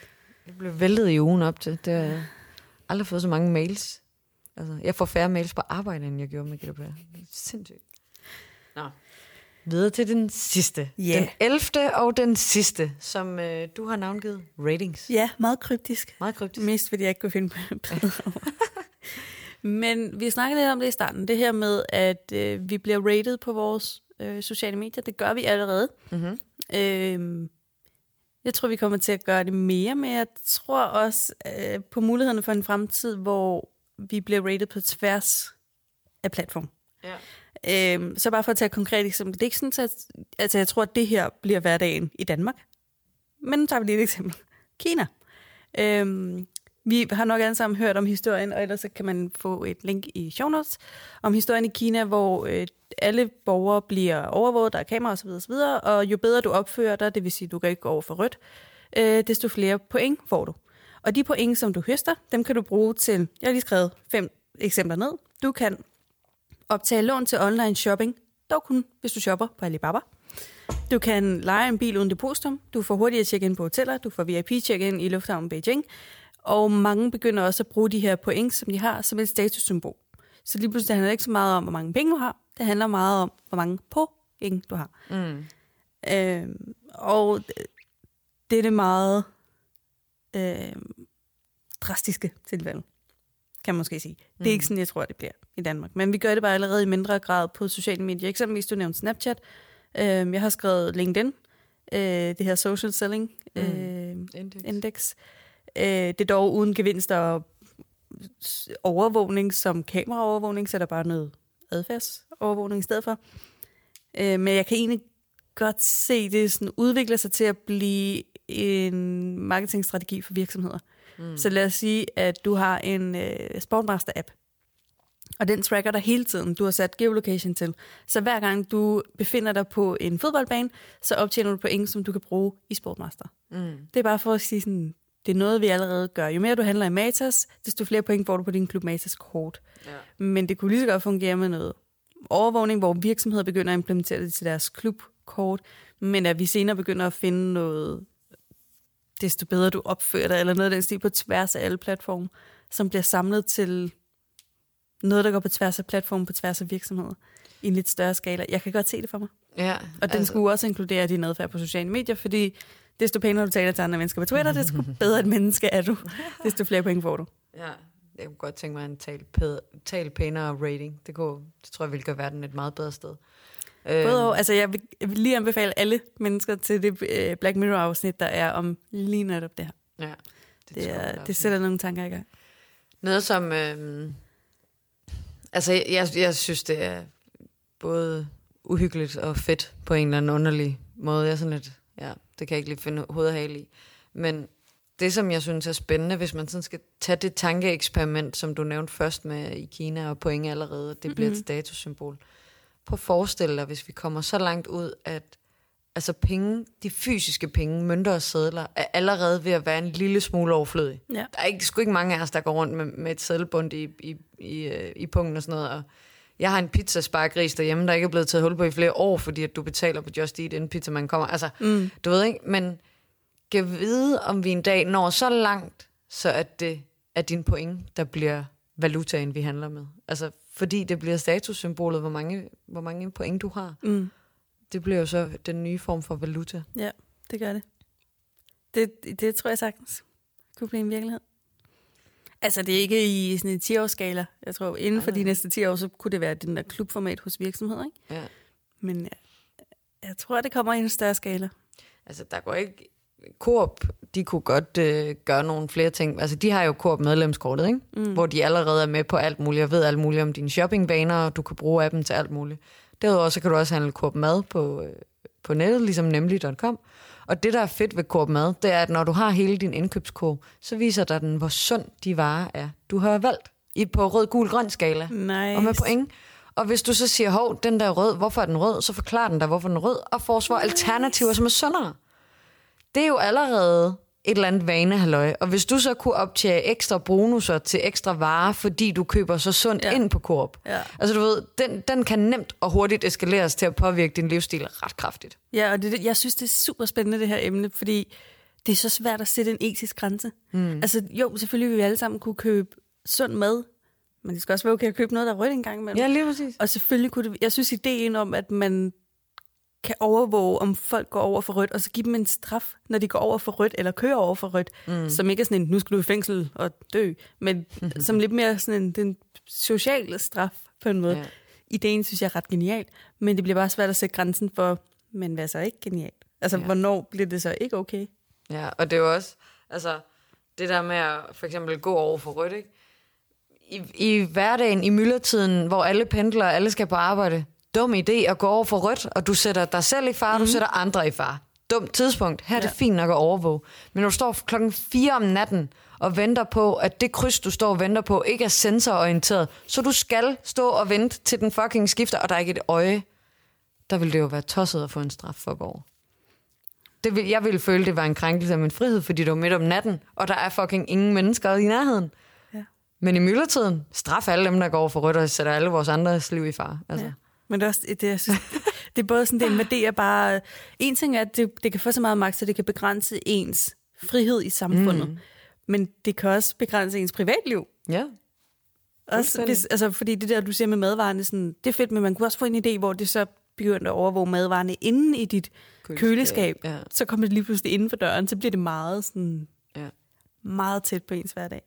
Speaker 2: Jeg blev væltet i ugen op til. Det har jeg aldrig fået så mange mails. Altså, jeg får færre mails på arbejde, end jeg gjorde med GDPR. Sindssygt. Nå. Videre til den sidste.
Speaker 1: Ja.
Speaker 2: Den 11. og den sidste, som øh, du har navngivet ratings.
Speaker 1: Ja, meget kryptisk.
Speaker 2: Meget kryptisk.
Speaker 1: Mest fordi jeg ikke kunne finde på bedre. Men vi snakkede lidt om det i starten, det her med, at øh, vi bliver rated på vores øh, sociale medier. Det gør vi allerede.
Speaker 2: Mm-hmm.
Speaker 1: Øh, jeg tror, vi kommer til at gøre det mere, men jeg tror også øh, på mulighederne for en fremtid, hvor vi bliver rated på tværs af platform.
Speaker 2: Ja.
Speaker 1: Øhm, så bare for at tage et konkret eksempel. Det er ikke sådan, at altså, jeg tror, at det her bliver hverdagen i Danmark. Men nu tager vi lige et eksempel. Kina. Øhm, vi har nok alle sammen hørt om historien, og ellers så kan man få et link i show notes, om historien i Kina, hvor øh, alle borgere bliver overvåget, der er kamera osv., osv., og jo bedre du opfører dig, det vil sige, at du kan ikke gå over for rødt, øh, desto flere point får du. Og de point, som du høster, dem kan du bruge til, jeg har lige skrevet fem eksempler ned. Du kan optage lån til online shopping, dog kun hvis du shopper på Alibaba. Du kan lege en bil uden depositum, du får hurtigere check-in på hoteller, du får VIP-check-in i lufthavnen Beijing, og mange begynder også at bruge de her point, som de har, som et statussymbol. Så lige pludselig handler det ikke så meget om, hvor mange penge du har, det handler meget om, hvor mange point du har.
Speaker 2: Mm.
Speaker 1: Øh, og det er det meget øh, drastiske tilfælde, kan man måske sige. Det er ikke sådan, jeg tror, det bliver i Danmark. Men vi gør det bare allerede i mindre grad på sociale medier. Eksempelvis, du nævnte Snapchat. Øh, jeg har skrevet LinkedIn, øh, det her social selling øh,
Speaker 2: Index.
Speaker 1: index. Øh, det er dog uden gevinst og overvågning som kameraovervågning, så er der bare noget adfærdsovervågning i stedet for. Øh, men jeg kan egentlig godt se, det sådan udvikler sig til at blive en marketingstrategi for virksomheder. Mm. Så lad os sige, at du har en øh, Sportmaster-app, og den tracker dig hele tiden. Du har sat geolocation til. Så hver gang du befinder dig på en fodboldbane, så optjener du point, som du kan bruge i Sportmaster.
Speaker 2: Mm.
Speaker 1: Det er bare for at sige sådan, det er noget, vi allerede gør. Jo mere du handler i Matas, desto flere point får du på din Klub Matas kort.
Speaker 2: Ja.
Speaker 1: Men det kunne lige så godt fungere med noget overvågning, hvor virksomheder begynder at implementere det til deres klubkort, men at vi senere begynder at finde noget, desto bedre du opfører dig, eller noget af den stil på tværs af alle platforme, som bliver samlet til noget, der går på tværs af platformen, på tværs af virksomheder, i en lidt større skala. Jeg kan godt se det for mig.
Speaker 2: Ja,
Speaker 1: Og den skulle også inkludere din adfærd på sociale medier, fordi desto pænere du taler til andre mennesker på Twitter, desto bedre et menneske er du, desto flere point får du.
Speaker 2: Ja, jeg kunne godt tænke mig en tal, tal pænere rating. Det, kunne, det tror jeg ville gøre verden et meget bedre sted. Øh,
Speaker 1: Både og, altså jeg vil, jeg vil lige anbefale alle mennesker til det øh, Black Mirror-afsnit, der er om lige netop det her.
Speaker 2: Ja,
Speaker 1: Det,
Speaker 2: jeg,
Speaker 1: er, det sætter nogle tanker i gang.
Speaker 2: Noget som... Øh, altså, jeg, jeg synes, det er både uhyggeligt og fedt på en eller anden underlig måde. Jeg er sådan lidt... Ja, det kan jeg ikke lige finde hoved og hale i. Men det, som jeg synes er spændende, hvis man sådan skal tage det tankeeksperiment, som du nævnte først med i Kina og point allerede, det bliver
Speaker 1: Mhm.
Speaker 2: et statussymbol. Prøv at forestille dig, hvis vi kommer så langt ud, at altså penge, de fysiske penge, mønter og sædler, er allerede ved at være en lille smule overflødige.
Speaker 1: Ja.
Speaker 2: Der er ikke, sgu ikke mange af os, der går rundt med, med et sædelbund i, i, i, øh, i punkten og sådan noget. Og jeg har en pizza spargris derhjemme, der ikke er blevet taget hul på i flere år, fordi at du betaler på Just Eat, inden pizza man kommer. Altså,
Speaker 1: Mm.
Speaker 2: du ved ikke, men kan vide, om vi en dag når så langt, så at det er din point, der bliver valutaen, vi handler med. Altså, fordi det bliver statussymbolet, hvor mange, hvor mange point du har.
Speaker 1: Mm.
Speaker 2: Det bliver jo så den nye form for valuta.
Speaker 1: Ja, det gør det. det. Det tror jeg sagtens kunne blive en virkelighed. Altså, det er ikke i sådan en 10-årsskala. Jeg tror, inden for de næste 10 år, så kunne det være den der klubformat hos virksomheder, ikke?
Speaker 2: Ja.
Speaker 1: Men jeg, jeg tror, det kommer i en større skala.
Speaker 2: Altså, der går ikke... Coop, de kunne godt øh, gøre nogle flere ting. Altså, de har jo Coop medlemskortet, ikke? Mm. Hvor de allerede er med på alt muligt, og ved alt muligt om dine shoppingvaner, og du kan bruge appen til alt muligt. Derudover så kan du også handle Coop Mad på, øh, på nettet, ligesom nemlig.com. Og det, der er fedt ved Coop Mad, det er, at når du har hele din indkøbskurv, så viser der den, hvor sund de varer er. Du har valgt i på rød-gul-grøn skala.
Speaker 1: Nice.
Speaker 2: Og med point. Og hvis du så siger, hov, den der er rød, hvorfor er den rød? Så forklarer den dig, hvorfor den er rød, og foreslår alternativer, som er sundere. Det er jo allerede et eller andet vanehalløj. Og hvis du så kunne optage ekstra bonusser til ekstra varer, fordi du køber så sundt
Speaker 1: Ja.
Speaker 2: ja. ind på Coop.
Speaker 1: Ja.
Speaker 2: Altså du ved, den, den kan nemt og hurtigt eskaleres til at påvirke din livsstil ret kraftigt.
Speaker 1: Ja, og det, jeg synes, det er super spændende, det her emne, fordi det er så svært at sætte en etisk grænse. Mm. Altså, jo, selvfølgelig vil vi alle sammen kunne købe sund mad, men det skal også være okay at købe noget, der er rødt en gang imellem.
Speaker 2: lige præcis.
Speaker 1: Og selvfølgelig kunne det, jeg synes ideen om, at man kan overvåge, om folk går over for rødt, og så give dem en straf, når de går over for rødt, eller kører over for rødt, mm. som ikke er sådan en, nu skal du i fængsel og dø, men som lidt mere sådan en den sociale straf på en måde. Ja. Ideen synes jeg er ret genial, men det bliver bare svært at sætte grænsen for, men hvad så ikke genialt? Altså, ja. hvornår bliver det så ikke okay?
Speaker 2: Ja, og det er jo også, altså, det der med at for eksempel gå over for rødt, ikke? I, i hverdagen, i myldretiden, hvor alle pendler, alle skal på arbejde, dum idé at gå over for rødt, og du sætter dig selv i far, mm. du mhm. sætter andre i far. Dumt tidspunkt. Her er det ja. fint nok at overvåge. Men når du står klokken 4 om natten og venter på, at det kryds, du står og venter på, ikke er sensororienteret, så du skal stå og vente til den fucking skifter, og der er ikke et øje, der vil det jo være tosset at få en straf for at gå over. Det vil, jeg ville føle, det var en krænkelse af min frihed, fordi det var midt om natten, og der er fucking ingen mennesker i nærheden. Ja. Men i myldretiden, straf alle dem, der går over for rødt, og sætter alle vores andres liv i far. Altså. Ja.
Speaker 1: Men det er, også, det, jeg synes, det er både sådan, det invaderer bare... En ting er, at det, det kan få så meget magt, så det kan begrænse ens frihed i samfundet. Mm. Men det kan også begrænse ens privatliv.
Speaker 2: Ja.
Speaker 1: Også, hvis, altså, fordi det der, du siger med madvarerne, sådan, det er fedt, men man kunne også få en idé, hvor det så begyndte at overvåge madvarerne inden i dit køleskab. køleskab ja. Så kommer det lige pludselig inden for døren, så bliver det meget, sådan, ja. meget tæt på ens hverdag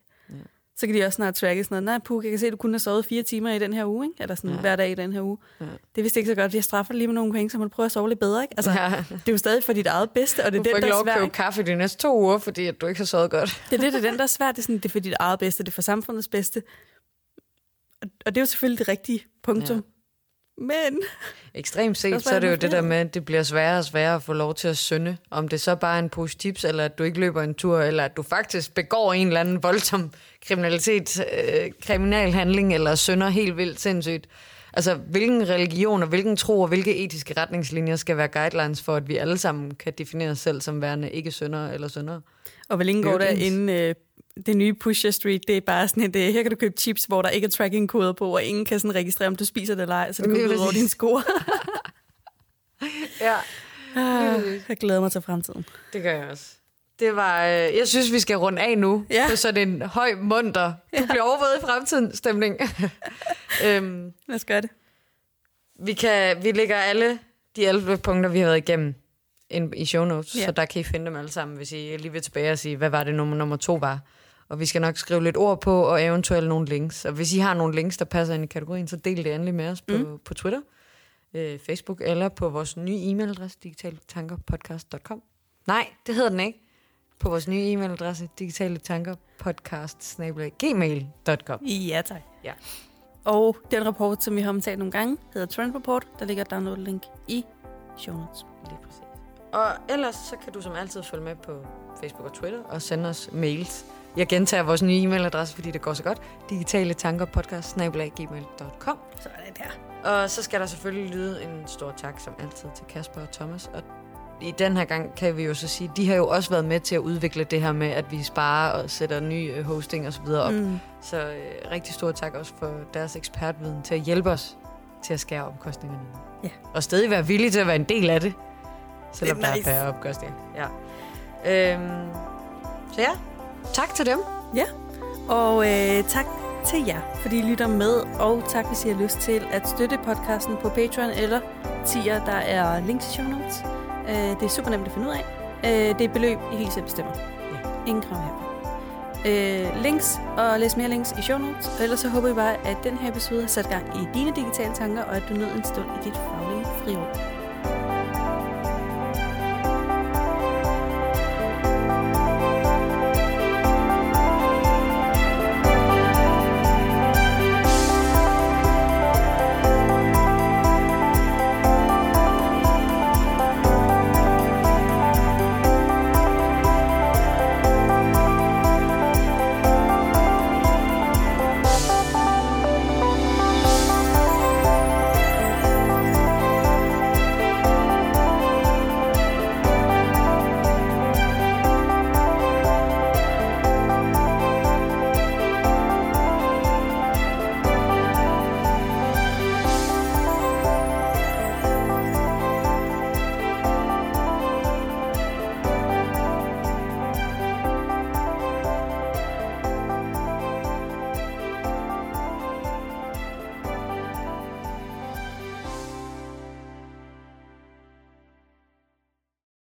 Speaker 1: så kan de også snart tracke sådan noget. Nej, Puk, jeg kan se, at du kun har sovet fire timer i den her uge, ikke? eller sådan ja. hver dag i den her uge. Ja. Det vidste ikke så godt. Jeg straffer lige med nogle penge, så må du prøve at sove lidt bedre. Ikke? Altså, ja. Det er jo stadig for dit eget bedste, og det er
Speaker 2: du
Speaker 1: den,
Speaker 2: der er svært. Du får ikke lov at købe kaffe de næste to uger, fordi at du ikke har sovet godt.
Speaker 1: Det er det, det er den, der er svært. Det er, sådan, det er for dit eget bedste, det er for samfundets bedste. Og det er jo selvfølgelig det rigtige punktum. Ja. Men...
Speaker 2: Ekstremt set, så er det jo det der med, at det bliver sværere og sværere at få lov til at synde. Om det så bare er en pose tips, eller at du ikke løber en tur, eller at du faktisk begår en eller anden voldsom kriminalitet, øh, kriminal handling, eller synder helt vildt sindssygt. Altså, hvilken religion og hvilken tro og hvilke etiske retningslinjer skal være guidelines for, at vi alle sammen kan definere os selv som værende ikke syndere eller syndere?
Speaker 1: Og hvor længe går der inden øh, det nye Pusher Street, det er bare sådan et, her kan du købe chips, hvor der ikke er tracking-koder på, og ingen kan sådan registrere, om du spiser det eller ej, så det går ud over dine sko.
Speaker 2: ja.
Speaker 1: Ah, jeg glæder mig til fremtiden.
Speaker 2: Det gør jeg også. Det var, øh, jeg synes, vi skal runde af nu ja. på sådan en høj munter. Du bliver overvåget i fremtiden stemning.
Speaker 1: øhm, Lad os gøre det.
Speaker 2: Vi, kan, vi lægger alle de 11 punkter, vi har været igennem, ind i show notes, ja. så der kan I finde dem alle sammen, hvis I lige vil tilbage og sige, hvad var det nummer nummer to var. Og vi skal nok skrive lidt ord på, og eventuelt nogle links. Og hvis I har nogle links, der passer ind i kategorien, så del det endelig med os på, mm. på Twitter, øh, Facebook eller på vores nye e-mailadresse, digitaltankerpodcast.com. Nej, det hedder den ikke. På vores nye e-mailadresse, digitale tanker podcast gmail.com.
Speaker 1: Ja, tak. Ja. Og den rapport, som vi har omtalt nogle gange, hedder Trend Report. Der ligger et download-link i show notes.
Speaker 2: Lige præcis. Og ellers så kan du som altid følge med på Facebook og Twitter og sende os mails. Jeg gentager vores nye e-mailadresse, fordi det går så godt. Digitale tanker podcast gmail.com.
Speaker 1: Sådan der.
Speaker 2: Og så skal der selvfølgelig lyde en stor tak som altid til Kasper og Thomas. Og i den her gang kan vi jo så sige, de har jo også været med til at udvikle det her med, at vi sparer og sætter ny øh, hosting og så videre op. Mm. Så øh, rigtig stor tak også for deres ekspertviden til at hjælpe os til at skære omkostningerne. Ja. Og stadig være villige til at være en del af det. Selvom det er nice. der er færre opkostninger. Ja. Øhm, så ja, tak til dem.
Speaker 1: Ja, og øh, tak til jer, fordi I lytter med, og tak, hvis I har lyst til at støtte podcasten på Patreon eller tier, der er links i show notes. Øh, det er super nemt at finde ud af. Øh, det er beløb, I helt selv bestemmer. Ja. Ingen krav her. Øh, links og læs mere links i show notes. Og ellers så håber jeg bare, at den her episode har sat gang i dine digitale tanker, og at du nød en stund i dit faglige frirum.